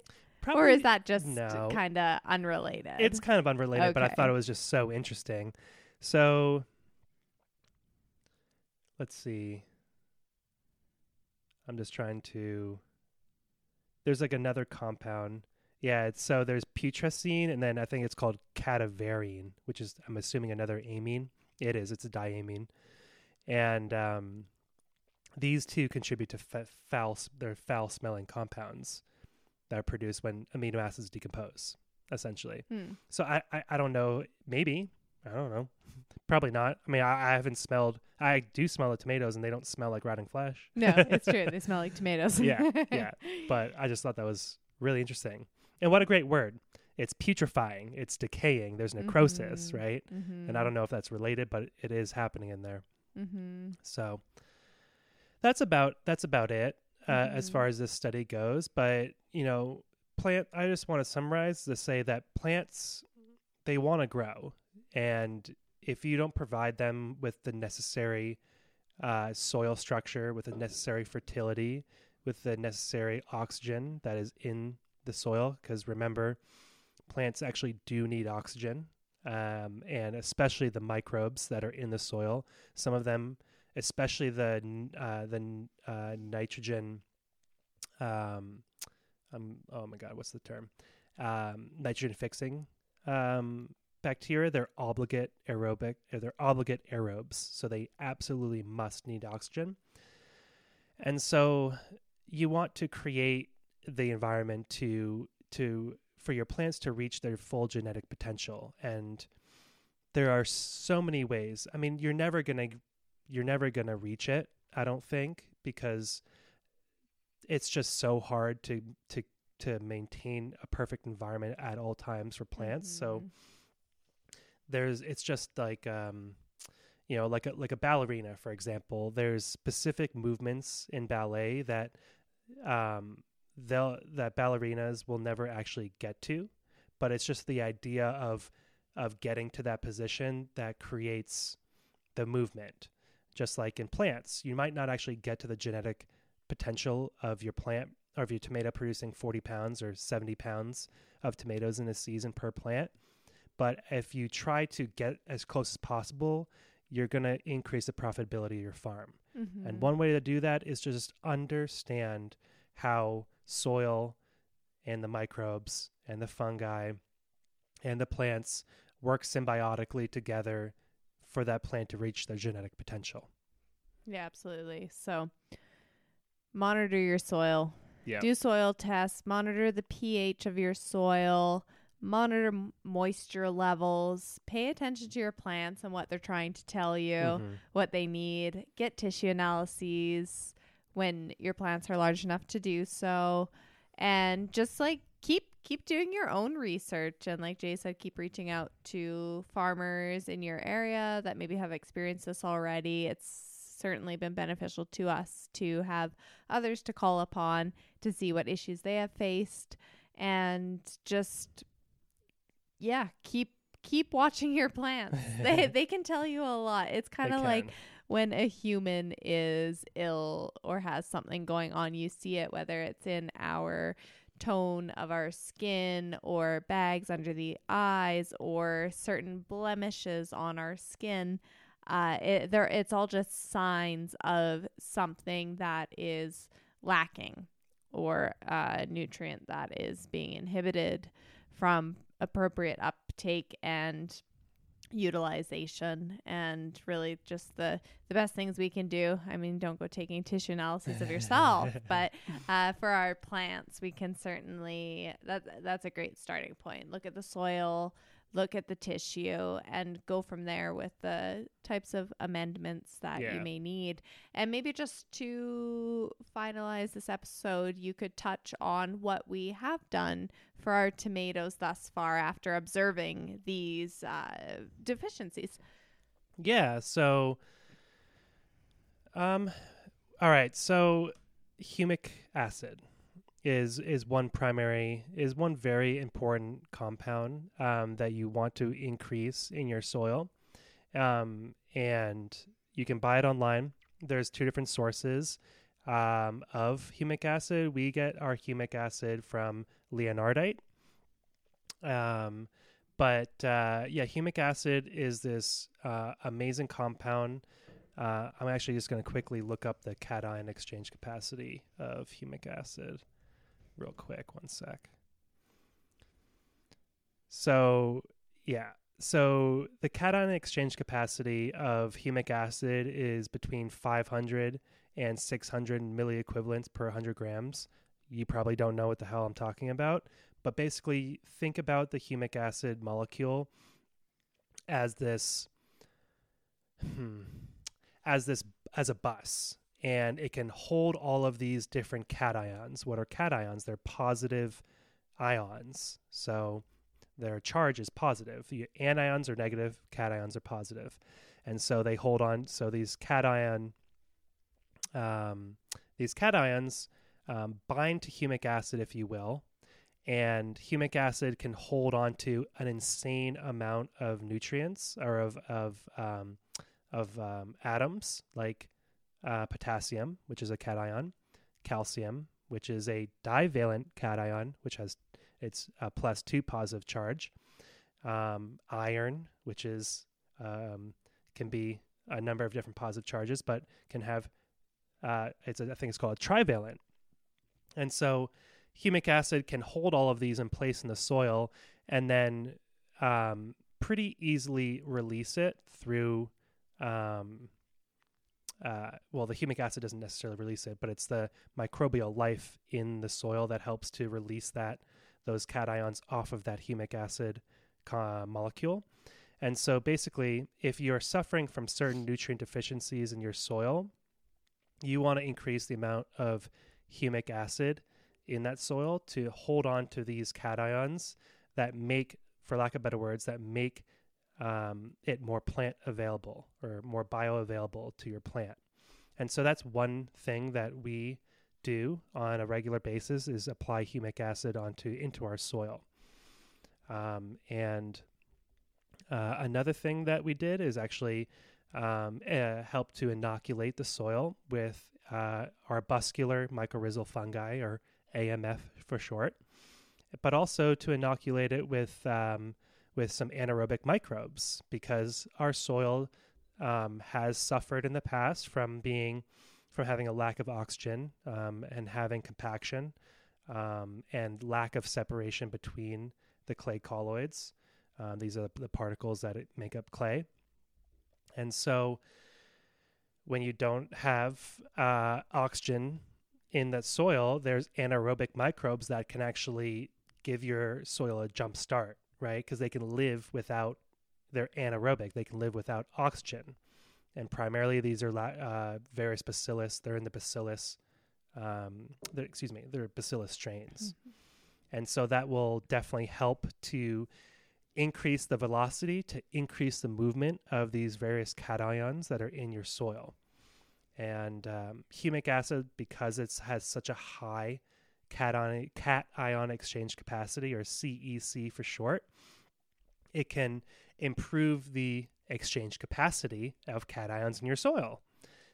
Probably, or is that just no. kind of unrelated? It's kind of unrelated, but I thought it was just so interesting. So let's see. I'm just trying to. There's like another compound. Yeah, it's so there's putrescine, and then I think it's called cadaverine, which is I'm assuming another amine. It is. It's a diamine, and um, these two contribute to fa- foul. They're foul smelling compounds that are produced when amino acids decompose, essentially. Hmm. So I, I, I don't know. Maybe I don't know. Probably not. I mean, I, I haven't smelled. I do smell the tomatoes, and they don't smell like rotting flesh. No, it's true. [LAUGHS] They smell like tomatoes. Yeah, yeah. [LAUGHS] But I just thought that was really interesting. And what a great word! It's putrefying. It's decaying. There's necrosis, Mhm. right? Mm-hmm. And I don't know if that's related, but it is happening in there. Mm-hmm. So that's about that's about it uh, as far as this study goes. But you know, plant. I just want to summarize to say that plants they want to grow, and if you don't provide them with the necessary uh, soil structure, with the necessary fertility, with the necessary oxygen that is in the soil, because remember, plants actually do need oxygen, um, and especially the microbes that are in the soil. Some of them especially the uh, the uh, nitrogen. Um, um, oh my God, what's the term? Um, nitrogen fixing um, bacteria. They're obligate aerobic. uh, They're obligate aerobes, so they absolutely must need oxygen. And so, you want to create the environment to to for your plants to reach their full genetic potential. And there are so many ways. I mean you're never going to you're never going to reach it i don't think because it's just so hard to to to maintain a perfect environment at all times for plants. So Mhm. there's it's just like um you know like a like a ballerina for example. There's specific movements in ballet that um they'll that ballerinas will never actually get to but it's just the idea of of getting to that position that creates the movement. Just like in plants you might not actually get to the genetic potential of your plant or of your tomato producing 40 pounds or 70 pounds of tomatoes in a season per plant. But if you try to get as close as possible you're going to increase the profitability of your farm. Mhm. and one way to do that is to just understand how soil and the microbes and the fungi and the plants work symbiotically together for that plant to reach their genetic potential. Yeah, absolutely. So monitor your soil. Yeah. Do soil tests, monitor the pH of your soil, monitor moisture levels, pay attention to your plants and what they're trying to tell you, Mm-hmm. what they need, get tissue analyses when your plants are large enough to do so and just like keep keep doing your own research and like Jay said keep reaching out to farmers in your area that maybe have experienced this already. It's certainly been beneficial to us to have others to call upon to see what issues they have faced and just yeah, keep keep watching your plants. [LAUGHS] they they can tell you a lot. It's kind of like when a human is ill or has something going on, you see it, whether it's in our tone of our skin or bags under the eyes or certain blemishes on our skin. Uh, it, there, it's all just signs of something that is lacking or a nutrient that is being inhibited from appropriate uptake and utilization and really just the the best things we can do. I mean don't go taking tissue analysis of yourself [LAUGHS] but uh, for our plants we can certainly that that's a great starting point. Look at the soil look at the tissue and go from there with the types of amendments that Yeah. you may need and maybe just to finalize this episode you could touch on what we have done for our tomatoes thus far after observing these uh, deficiencies. Yeah, so um all right, so humic acid. Is is one primary is one very important compound um, that you want to increase in your soil, um, and you can buy it online. There's two different sources um, of humic acid. We get our humic acid from Leonardite. Um, but uh, yeah, humic acid is this uh, amazing compound. Uh, I'm actually just going to quickly look up the cation exchange capacity of humic acid real quick. One sec. So, yeah. So, the cation exchange capacity of humic acid is between 500 and 600 milliequivalents per 100 grams. You probably don't know what the hell I'm talking about, but basically, think about the humic acid molecule as this, hmm, as this, as a bus, and it can hold all of these different cations. What are cations? They're positive ions. So their charge is positive. The anions are negative, cations are positive. and so they hold on. So these cation, um, these cations um, bind to humic acid, if you will, and humic acid can hold on to an insane amount of nutrients or of of um, of um, atoms like uh, potassium, which is a cation, calcium, which is a divalent cation, which has its plus two positive charge, um, iron, which is um, can be a number of different positive charges, but can have uh, it's a, I think it's called a trivalent, and so humic acid can hold all of these in place in the soil and then um, pretty easily release it through um, uh, well the humic acid doesn't necessarily release it but it's the microbial life in the soil that helps to release that those cations off of that humic acid uh, molecule. And so basically if you're suffering from certain nutrient deficiencies in your soil you want to increase the amount of humic acid in that soil to hold on to these cations that make, for lack of better words, that make um, it more plant available or more bioavailable to your plant. And so that's one thing that we do on a regular basis is apply humic acid onto into our soil. Um, and uh, another thing that we did is actually um, uh, help to inoculate the soil with uh, arbuscular mycorrhizal fungi or AMF for short, but also to inoculate it with um, with some anaerobic microbes because our soil um, has suffered in the past from being from having a lack of oxygen um, and having compaction um, and lack of separation between the clay colloids. Uh, these are the particles that make up clay, and so when you don't have uh, oxygen in that soil, there's anaerobic microbes that can actually give your soil a jump start, right? Because they can live without, they're anaerobic, they can live without oxygen. And primarily, these are uh, various bacillus. They're in the bacillus, um, they're, excuse me, they're bacillus strains. Mm-hmm. And so that will definitely help to increase the velocity, to increase the movement of these various cations that are in your soil. And um, humic acid, because it has such a high cation, cation exchange capacity, or CEC for short, it can improve the exchange capacity of cations in your soil.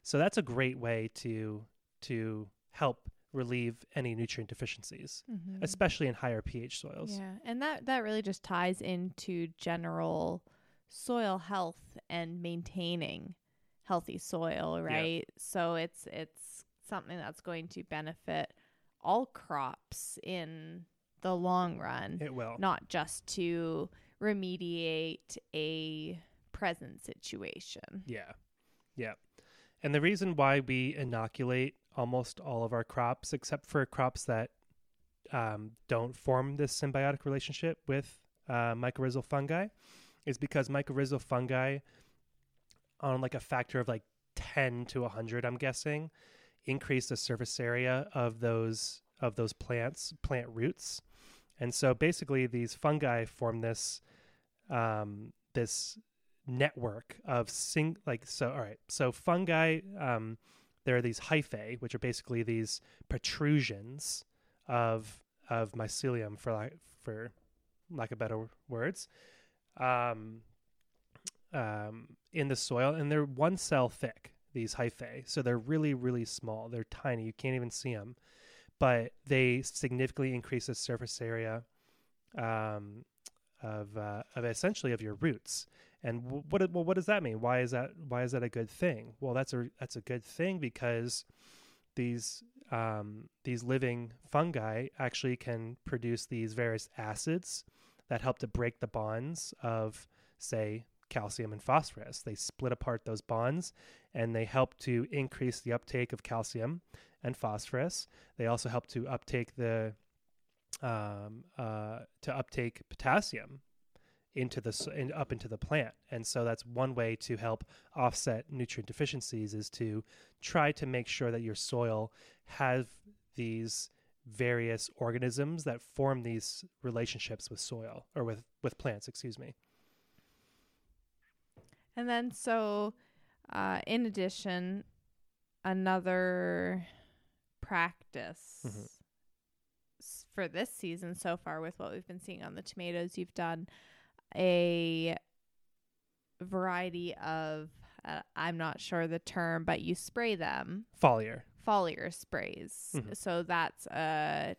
So that's a great way to to help relieve any nutrient deficiencies, mm-hmm. especially in higher pH soils. Yeah, and that that really just ties into general soil health and maintaining healthy soil, right? Yeah. So it's it's something that's going to benefit all crops in the long run. It will. Not just to remediate a present situation. Yeah. Yeah. And the reason why we inoculate almost all of our crops, except for crops that um, don't form this symbiotic relationship with uh, mycorrhizal fungi, is because mycorrhizal fungi on like a factor of like 10 to 100 i'm guessing increase the surface area of those of those plants plant roots. And so basically these fungi form this um, this network of sing like so all right so fungi um, there are these hyphae which are basically these protrusions of of mycelium for like for lack of better words um, um, in the soil and they're one cell thick these hyphae. So they're really really small. They're tiny. You can't even see them but they significantly increase the surface area um, of uh, of essentially of your roots. And what well what does that mean? Why is that why is that a good thing? Well that's a that's a good thing because these um, these living fungi actually can produce these various acids that help to break the bonds of, say, calcium and phosphorus. They split apart those bonds and they help to increase the uptake of calcium and phosphorus. They also help to uptake the um, uh, to uptake potassium into the in, up into the plant, and so that's one way to help offset nutrient deficiencies is to try to make sure that your soil have these various organisms that form these relationships with soil or with with plants excuse me and then so uh, in addition another practice mm-hmm. s- for this season so far with what we've been seeing on the tomatoes you've done a variety of uh, i'm not sure the term but you spray them foliar foliar sprays. Mm-hmm. So that's a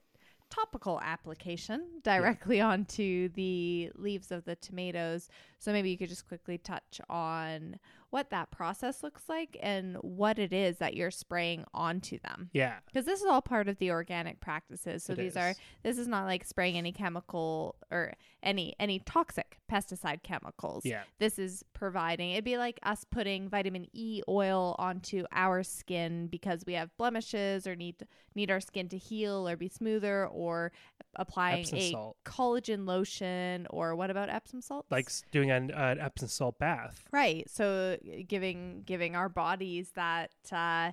topical application directly yeah. [LAUGHS] onto the leaves of the tomatoes. So maybe you could just quickly touch on what that process looks like and what it is that you're spraying onto them. Yeah. Because this is all part of the organic practices. So it these is. are this is not like spraying any chemical or any any toxic pesticide chemicals. Yeah. This is providing it'd be like us putting vitamin E oil onto our skin because we have blemishes or need need our skin to heal or be smoother or applying Epsom a salt. collagen lotion or what about Epsom salts? Like doing an, an Epsom salt bath. Right. So giving giving our bodies that uh,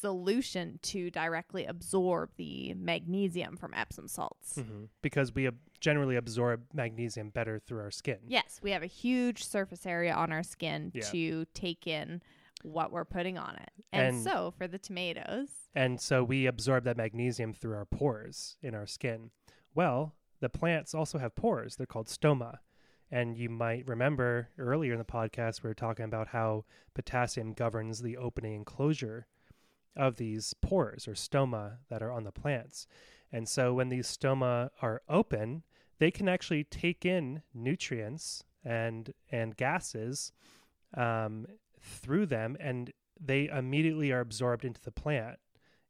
solution to directly absorb the magnesium from Epsom salts. Mm-hmm. Because we ab- generally absorb magnesium better through our skin. Yes, we have a huge surface area on our skin Yeah. to take in what we're putting on it. And, And- so for the tomatoes, And so we absorb that magnesium through our pores in our skin. Well, the plants also have pores. They're called stoma. And you might remember earlier in the podcast, we were talking about how potassium governs the opening and closure of these pores or stoma that are on the plants. And so when these stoma are open, they can actually take in nutrients and and gases um, through them, and they immediately are absorbed into the plant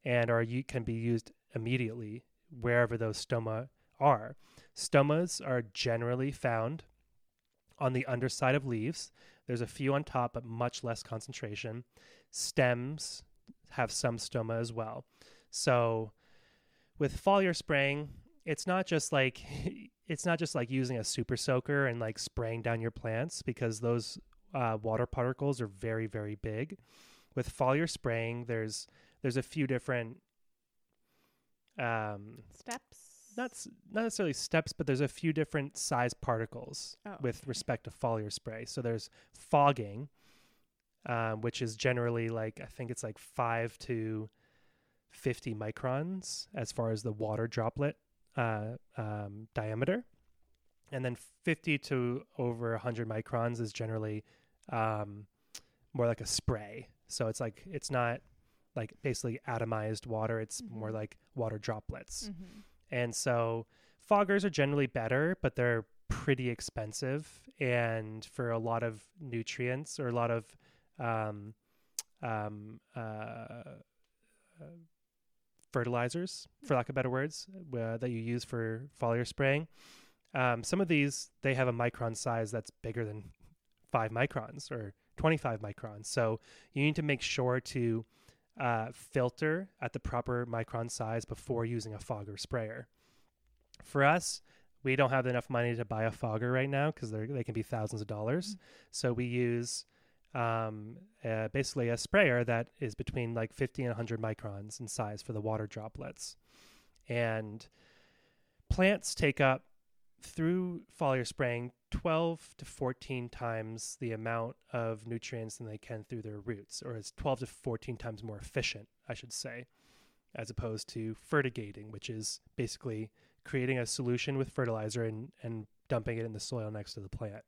and are can be used immediately wherever those stoma are. Stomas are generally found on the underside of leaves. There's a few on top, but much less concentration. Stems have some stoma as well. So with foliar spraying, it's not just like [LAUGHS] it's not just like using a super soaker and like spraying down your plants because those uh, water particles are very very big. With foliar spraying, there's there's a few different um, steps. Not not necessarily steps, but there's a few different size particles Oh, with okay. respect to foliar spray. So there's fogging, um, which is generally like I think it's like five to fifty microns as far as the water droplet uh, um, diameter, and then fifty to over hundred microns is generally um, more like a spray. So it's like it's not like basically atomized water. It's more Mhm. like water droplets. Mhm. And so foggers are generally better, but they're pretty expensive. And for a lot of nutrients or a lot of um, um, uh, uh, fertilizers, for lack of better words, uh, that you use for foliar spraying, um, some of these they have a micron size that's bigger than five microns or 25 microns. So you need to make sure to uh, filter at the proper micron size before using a fogger sprayer. For us, we don't have enough money to buy a fogger right now because they can be thousands of dollars. So we use um, uh, basically a sprayer that is between like 50 and 100 microns in size for the water droplets. And plants take up through foliar spraying 12 to 14 times the amount of nutrients than they can through their roots, or it's 12 to 14 times more efficient, I should say. as opposed to fertigating, which is basically creating a solution with fertilizer and, and dumping it in the soil next to the plant.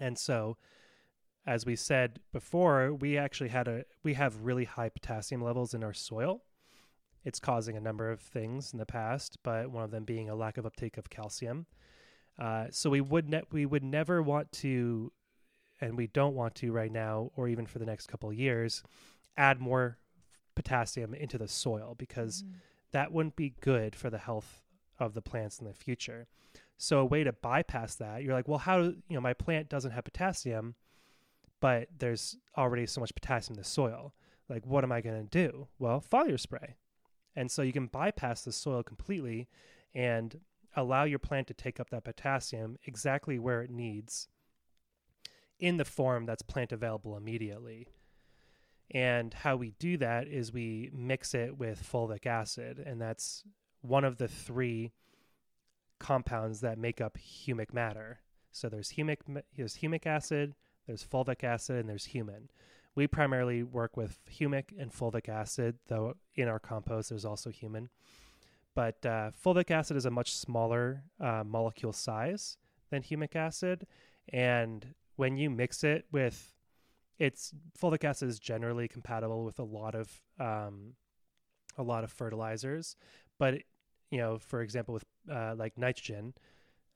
And so, as we said before, we actually had a we have really high potassium levels in our soil. It's causing a number of things in the past, but one of them being a lack of uptake of calcium. Uh, so we would ne- we would never want to, and we don't want to right now, or even for the next couple of years, add more potassium into the soil because Mhm. that wouldn't be good for the health of the plants in the future. So a way to bypass that, you're like, well, how do you know my plant doesn't have potassium, but there's already so much potassium in the soil. Like, what am I going to do? Well, foliar spray. And so you can bypass the soil completely and allow your plant to take up that potassium exactly where it needs in the form that's plant available immediately. And how we do that is we mix it with fulvic acid, and that's one of the three compounds that make up humic matter. So there's humic, there's humic acid, there's fulvic acid, and there's humin. We primarily work with humic and fulvic acid, though in our compost there's also humin. But uh, fulvic acid is a much smaller uh, molecule size than humic acid, and when you mix it with, it's fulvic acid is generally compatible with a lot of um, a lot of fertilizers, but you know, for example, with uh, like nitrogen,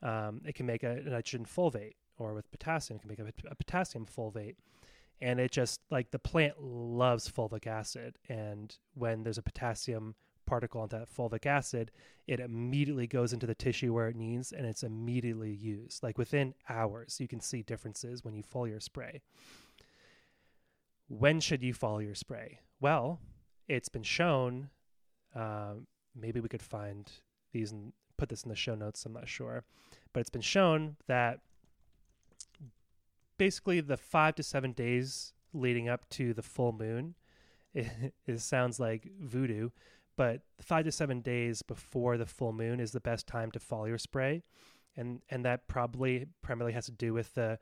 um, it can make a, a nitrogen fulvate, or with potassium, it can make a, a potassium fulvate. And it just like the plant loves fulvic acid, and when there's a potassium particle on that fulvic acid, it immediately goes into the tissue where it needs, and it's immediately used. Like within hours, you can see differences when you foliar spray. When should you foliar spray? Well, it's been shown. Um, maybe we could find these and put this in the show notes. I'm not sure, but it's been shown that basically the five to seven days leading up to the full moon, [LAUGHS] it, it sounds like voodoo, but five to seven days before the full moon is the best time to foliar spray, and and that probably primarily has to do with the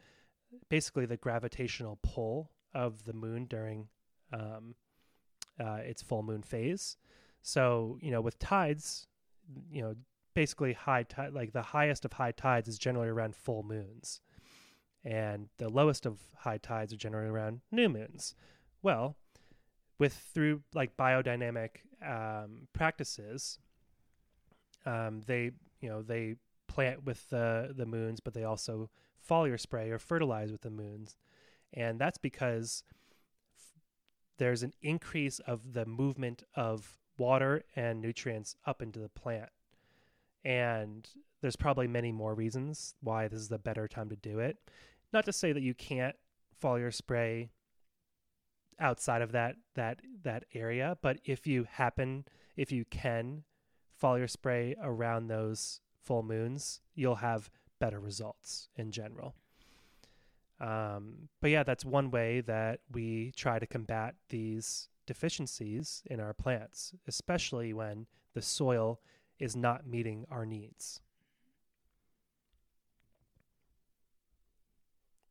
basically the gravitational pull of the moon during um, uh, its full moon phase. So, you know, with tides, you know, basically high tide, like the highest of high tides is generally around full moons. And the lowest of high tides are generally around new moons. Well, with through like biodynamic um, practices, um, they, you know, they plant with the, the moons, but they also foliar spray or fertilize with the moons. And that's because f- there's an increase of the movement of water and nutrients up into the plant. And there's probably many more reasons why this is the better time to do it. Not to say that you can't foliar spray outside of that that that area, but if you happen if you can foliar spray around those full moons, you'll have better results in general. Um, but yeah, that's one way that we try to combat these deficiencies in our plants, especially when the soil is not meeting our needs.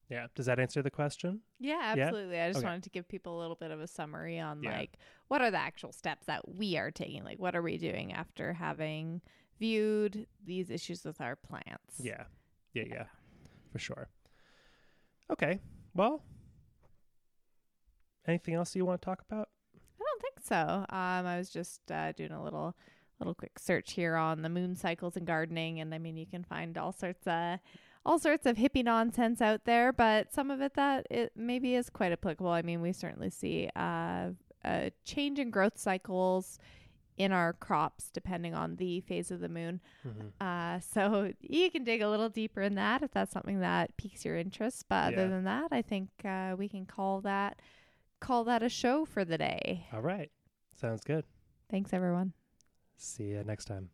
Yeah, does that answer the question? Yeah, Yeah? absolutely. I just Okay. wanted to give people a little bit of a summary on Yeah. like what are the actual steps that we are taking? Like what are we doing after having viewed these issues with our plants? Yeah. Yeah, yeah. For sure. Okay. Well, anything else you want to talk about? I don't think so. Um, I was just uh, doing a little little quick search here on the moon cycles and gardening, and I mean you can find all sorts of all sorts of hippie nonsense out there, but some of it that it maybe is quite applicable. I mean, we certainly see uh, a change in growth cycles in our crops depending on the phase of the moon. Mm-hmm. Uh, so you can dig a little deeper in that if that's something that piques your interest. But Yeah. other than that, I think uh, we can call that call that a show for the day. All right. Sounds good. Thanks, everyone. See you next time.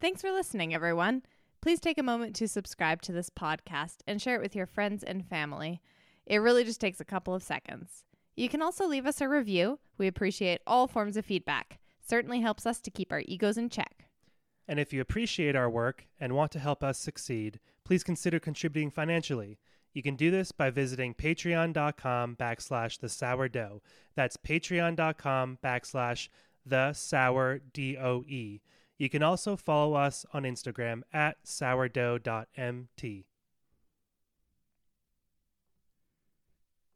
Thanks for listening, everyone. Please take a moment to subscribe to this podcast and share it with your friends and family. It really just takes a couple of seconds. You can also leave us a review. We appreciate all forms of feedback. Certainly helps us to keep our egos in check. And if you appreciate our work and want to help us succeed, please consider contributing financially. You can do this by visiting patreon.com backslash the sourdough. That's patreon.com backslash the sour D-O-E. You can also follow us on Instagram at sourdough.mt.